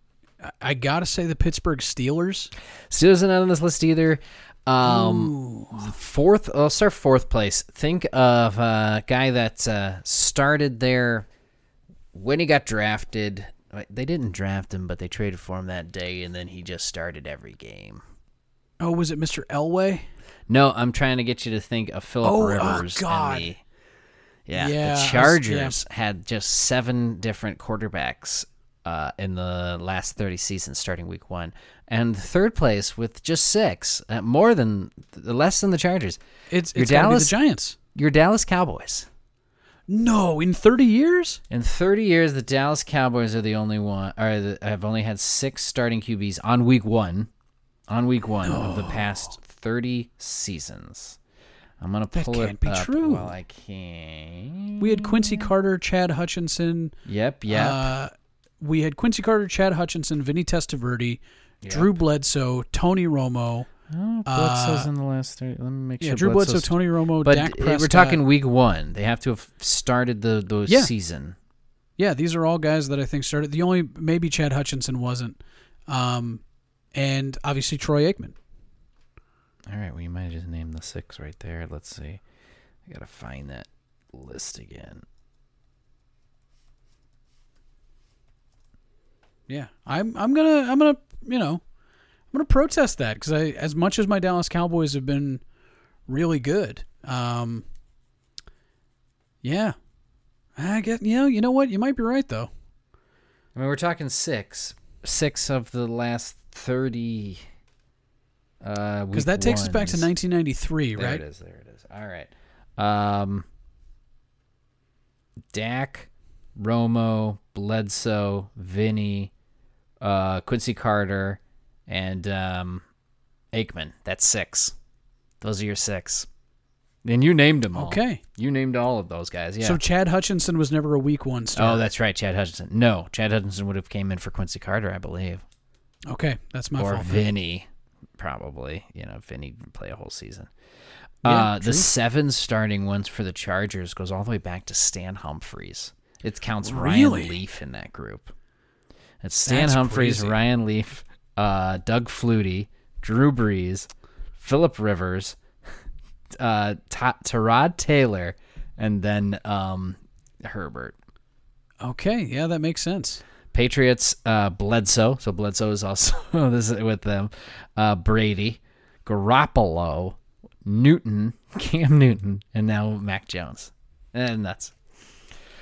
B: I- I gotta say the Pittsburgh Steelers.
A: Steelers are not on this list either. Um, fourth, I'll start fourth place. Think of a guy that uh, started there when he got drafted. They didn't draft him, but they traded for him that day, and then he just started every game.
B: Oh, was it Mr. Elway?
A: No, I'm trying to get you to think of Philip
B: Oh, oh,
A: Rivers.
B: God.
A: And the, yeah,
B: Yeah,
A: the
B: was-
A: Chargers had just seven different quarterbacks uh, in the last 30 seasons, starting week one, and third place with just six, uh, more than less than the Chargers.
B: It's
A: Your
B: it's be
A: Dallas-
B: the Giants.
A: Your Dallas Cowboys.
B: No, in 30 years.
A: In 30 years, the Dallas Cowboys are the only one, or the, have only had six starting QBs on week one, on week one of the [gasps] past 30 seasons. I'm gonna pull That
B: can't
A: it
B: be
A: up
B: true.
A: while I can.
B: We had Quincy Carter, Chad Hutchinson.
A: Yep, yep.
B: Uh, we had Quincy Carter, Chad Hutchinson, Vinny Testaverde, Drew Bledsoe, Tony Romo.
A: oh, Bledsoe's in the last 30. Let me make
B: Yeah,
A: sure.
B: Drew Bledsoe, Tony Romo,
A: But
B: Dak
A: uh,
B: Prescott.
A: we're talking week one. They have to have started the the
B: Yeah.
A: season.
B: Yeah, these are all guys that I think started. The only maybe Chad Hutchinson wasn't, um, and obviously Troy Aikman.
A: All right, well, you might just named the six right there. Let's see. I gotta find that list again.
B: Yeah, I'm I'm gonna I'm gonna you know I'm gonna protest that because I as much as my Dallas Cowboys have been really good, um, yeah, I get you know you know what you might be right though.
A: I mean, we're talking six, six of the last thirty. Uh,
B: Because that takes us back to 1993,
A: There
B: right?
A: There it is. There it is. All right. Um, Dak, Romo, Bledsoe, Vinny, uh, Quincy Carter, and um, Aikman. That's six. Those are your six. And you named them all.
B: Okay.
A: You named all of those guys. Yeah.
B: So Chad Hutchinson was never a week one star.
A: oh, that's right. Chad Hutchinson. No, Chad Hutchinson would have came in for Quincy Carter, I believe,
B: okay. That's my
A: or
B: fault.
A: Vinny, probably. You know, Vinny would play a whole season.
B: Yeah,
A: uh, the seven starting ones for the Chargers goes all the way back to Stan Humphries. It counts
B: Really?
A: Ryan Leaf in that group. It's Stan
B: That's
A: Humphries,
B: crazy.
A: Ryan Leaf, uh, Doug Flutie, Drew Brees, Philip Rivers, [laughs] uh, Ta- Tyrod Taylor, and then um, Herbert.
B: Okay, yeah, that makes sense.
A: Patriots, uh, Bledsoe. So Bledsoe is also [laughs] this is with them. Uh, Brady, Garoppolo, Newton, [laughs] Cam Newton, and now Mac Jones. And that's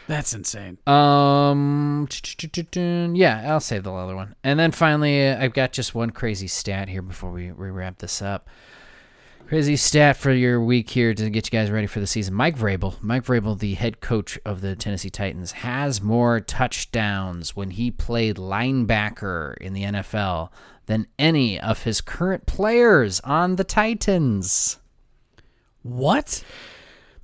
B: That's insane.
A: Um, [tsk] yeah, I'll save the other one. And then finally, uh, I've got just one crazy stat here before we, we wrap this up. Crazy stat for your week here to get you guys ready for the season. Mike Vrabel, Mike Vrabel, the head coach of the Tennessee Titans, has more touchdowns when he played linebacker in the NFL than any of his current players on the Titans.
B: What?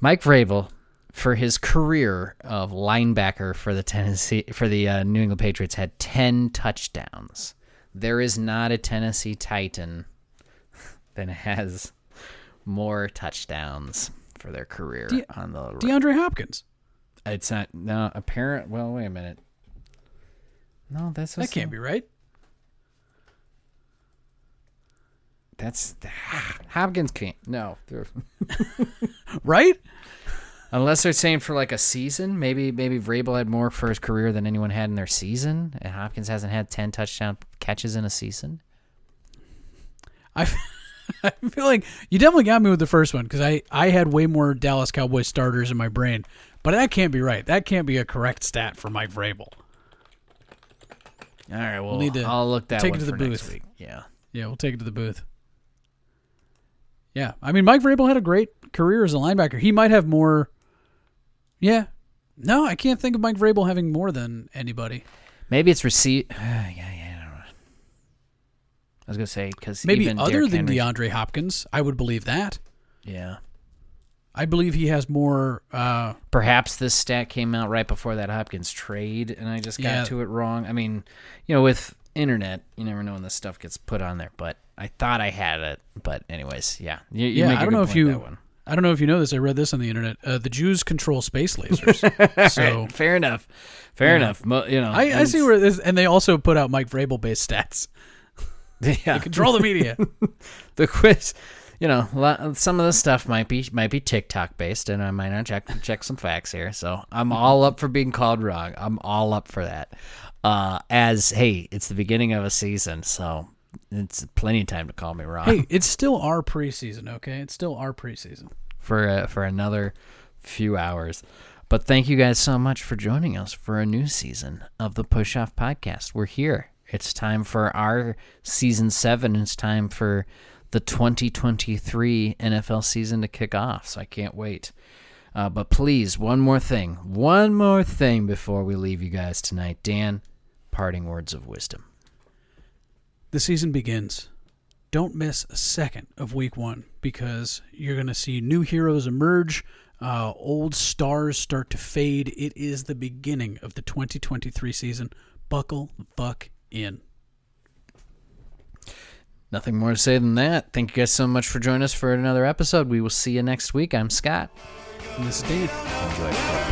A: Mike Vrabel, for his career of linebacker for the Tennessee for the uh, New England Patriots, had ten touchdowns. There is not a Tennessee Titan [laughs] that has more touchdowns for their career
B: De-
A: on the.
B: DeAndre Hopkins.
A: it's not no apparent. Well, wait a minute. No, that's
B: That can't be right.
A: That's [sighs] Hopkins can't. No, [laughs]
B: Right?
A: Unless they're saying for like a season, maybe maybe Vrabel had more for his career than anyone had in their season, and Hopkins hasn't had ten touchdown catches in a season.
B: I, [laughs] [laughs] I feel like you definitely got me with the first one because I, I had way more Dallas Cowboys starters in my brain. But that can't be right. That can't be a correct stat for Mike Vrabel.
A: All right, well,
B: need to
A: I'll look that
B: take
A: one
B: it to the
A: next
B: booth.
A: Yeah,
B: Yeah, we'll take it to the booth. Yeah, I mean Mike Vrabel had a great career as a linebacker. He might have more. Yeah, no, I can't think of Mike Vrabel having more than anybody.
A: maybe it's receipt. [sighs] yeah, yeah, I don't know. I was gonna say because
B: Maybe other
A: Derrick
B: than
A: Henry,
B: DeAndre Hopkins, I would believe that.
A: Yeah,
B: I believe he has more. Uh,
A: perhaps this stat came out right before that Hopkins trade, and I just got
B: Yeah.
A: to it wrong. I mean, you know, with internet, you never know when this stuff gets put on there. But I thought I had it. But anyways, yeah, you, you
B: yeah, I don't know if you. I don't know if you know this. I read this on the internet. Uh, the Jews control space [laughs] lasers. so
A: Right, fair enough. Fair
B: Yeah.
A: enough. Mo- you know,
B: I, I see where this, and they also put out Mike Vrabel based stats. [laughs]
A: yeah,
B: Control the media. [laughs]
A: the quiz. You know, some of the stuff might be might be TikTok based, and I might not check check some facts here. So I'm all up for being called wrong. I'm all up for that. Uh, as hey, it's the beginning of a season, so it's plenty of time to call me wrong
B: hey, it's still our preseason. Okay, it's still our preseason.
A: for uh, for another few hours. But thank you guys so much for joining us for a new season of the Push Off Podcast. We're here. It's time for our season seven. It's time for the 2023 NFL season to kick off. So I can't wait. Uh, but please, one more thing. One more thing before we leave you guys tonight. Dan, parting words of wisdom.
B: The season begins. Don't miss a second of week one because you're going to see new heroes emerge, uh, old stars start to fade. It is the beginning of the 2023 season. Buckle fuck in.
A: Nothing more to say than that. Thank you guys so much for joining us for another episode. We will see you next week. I'm Scott.
B: And this is Dan.
A: Enjoy.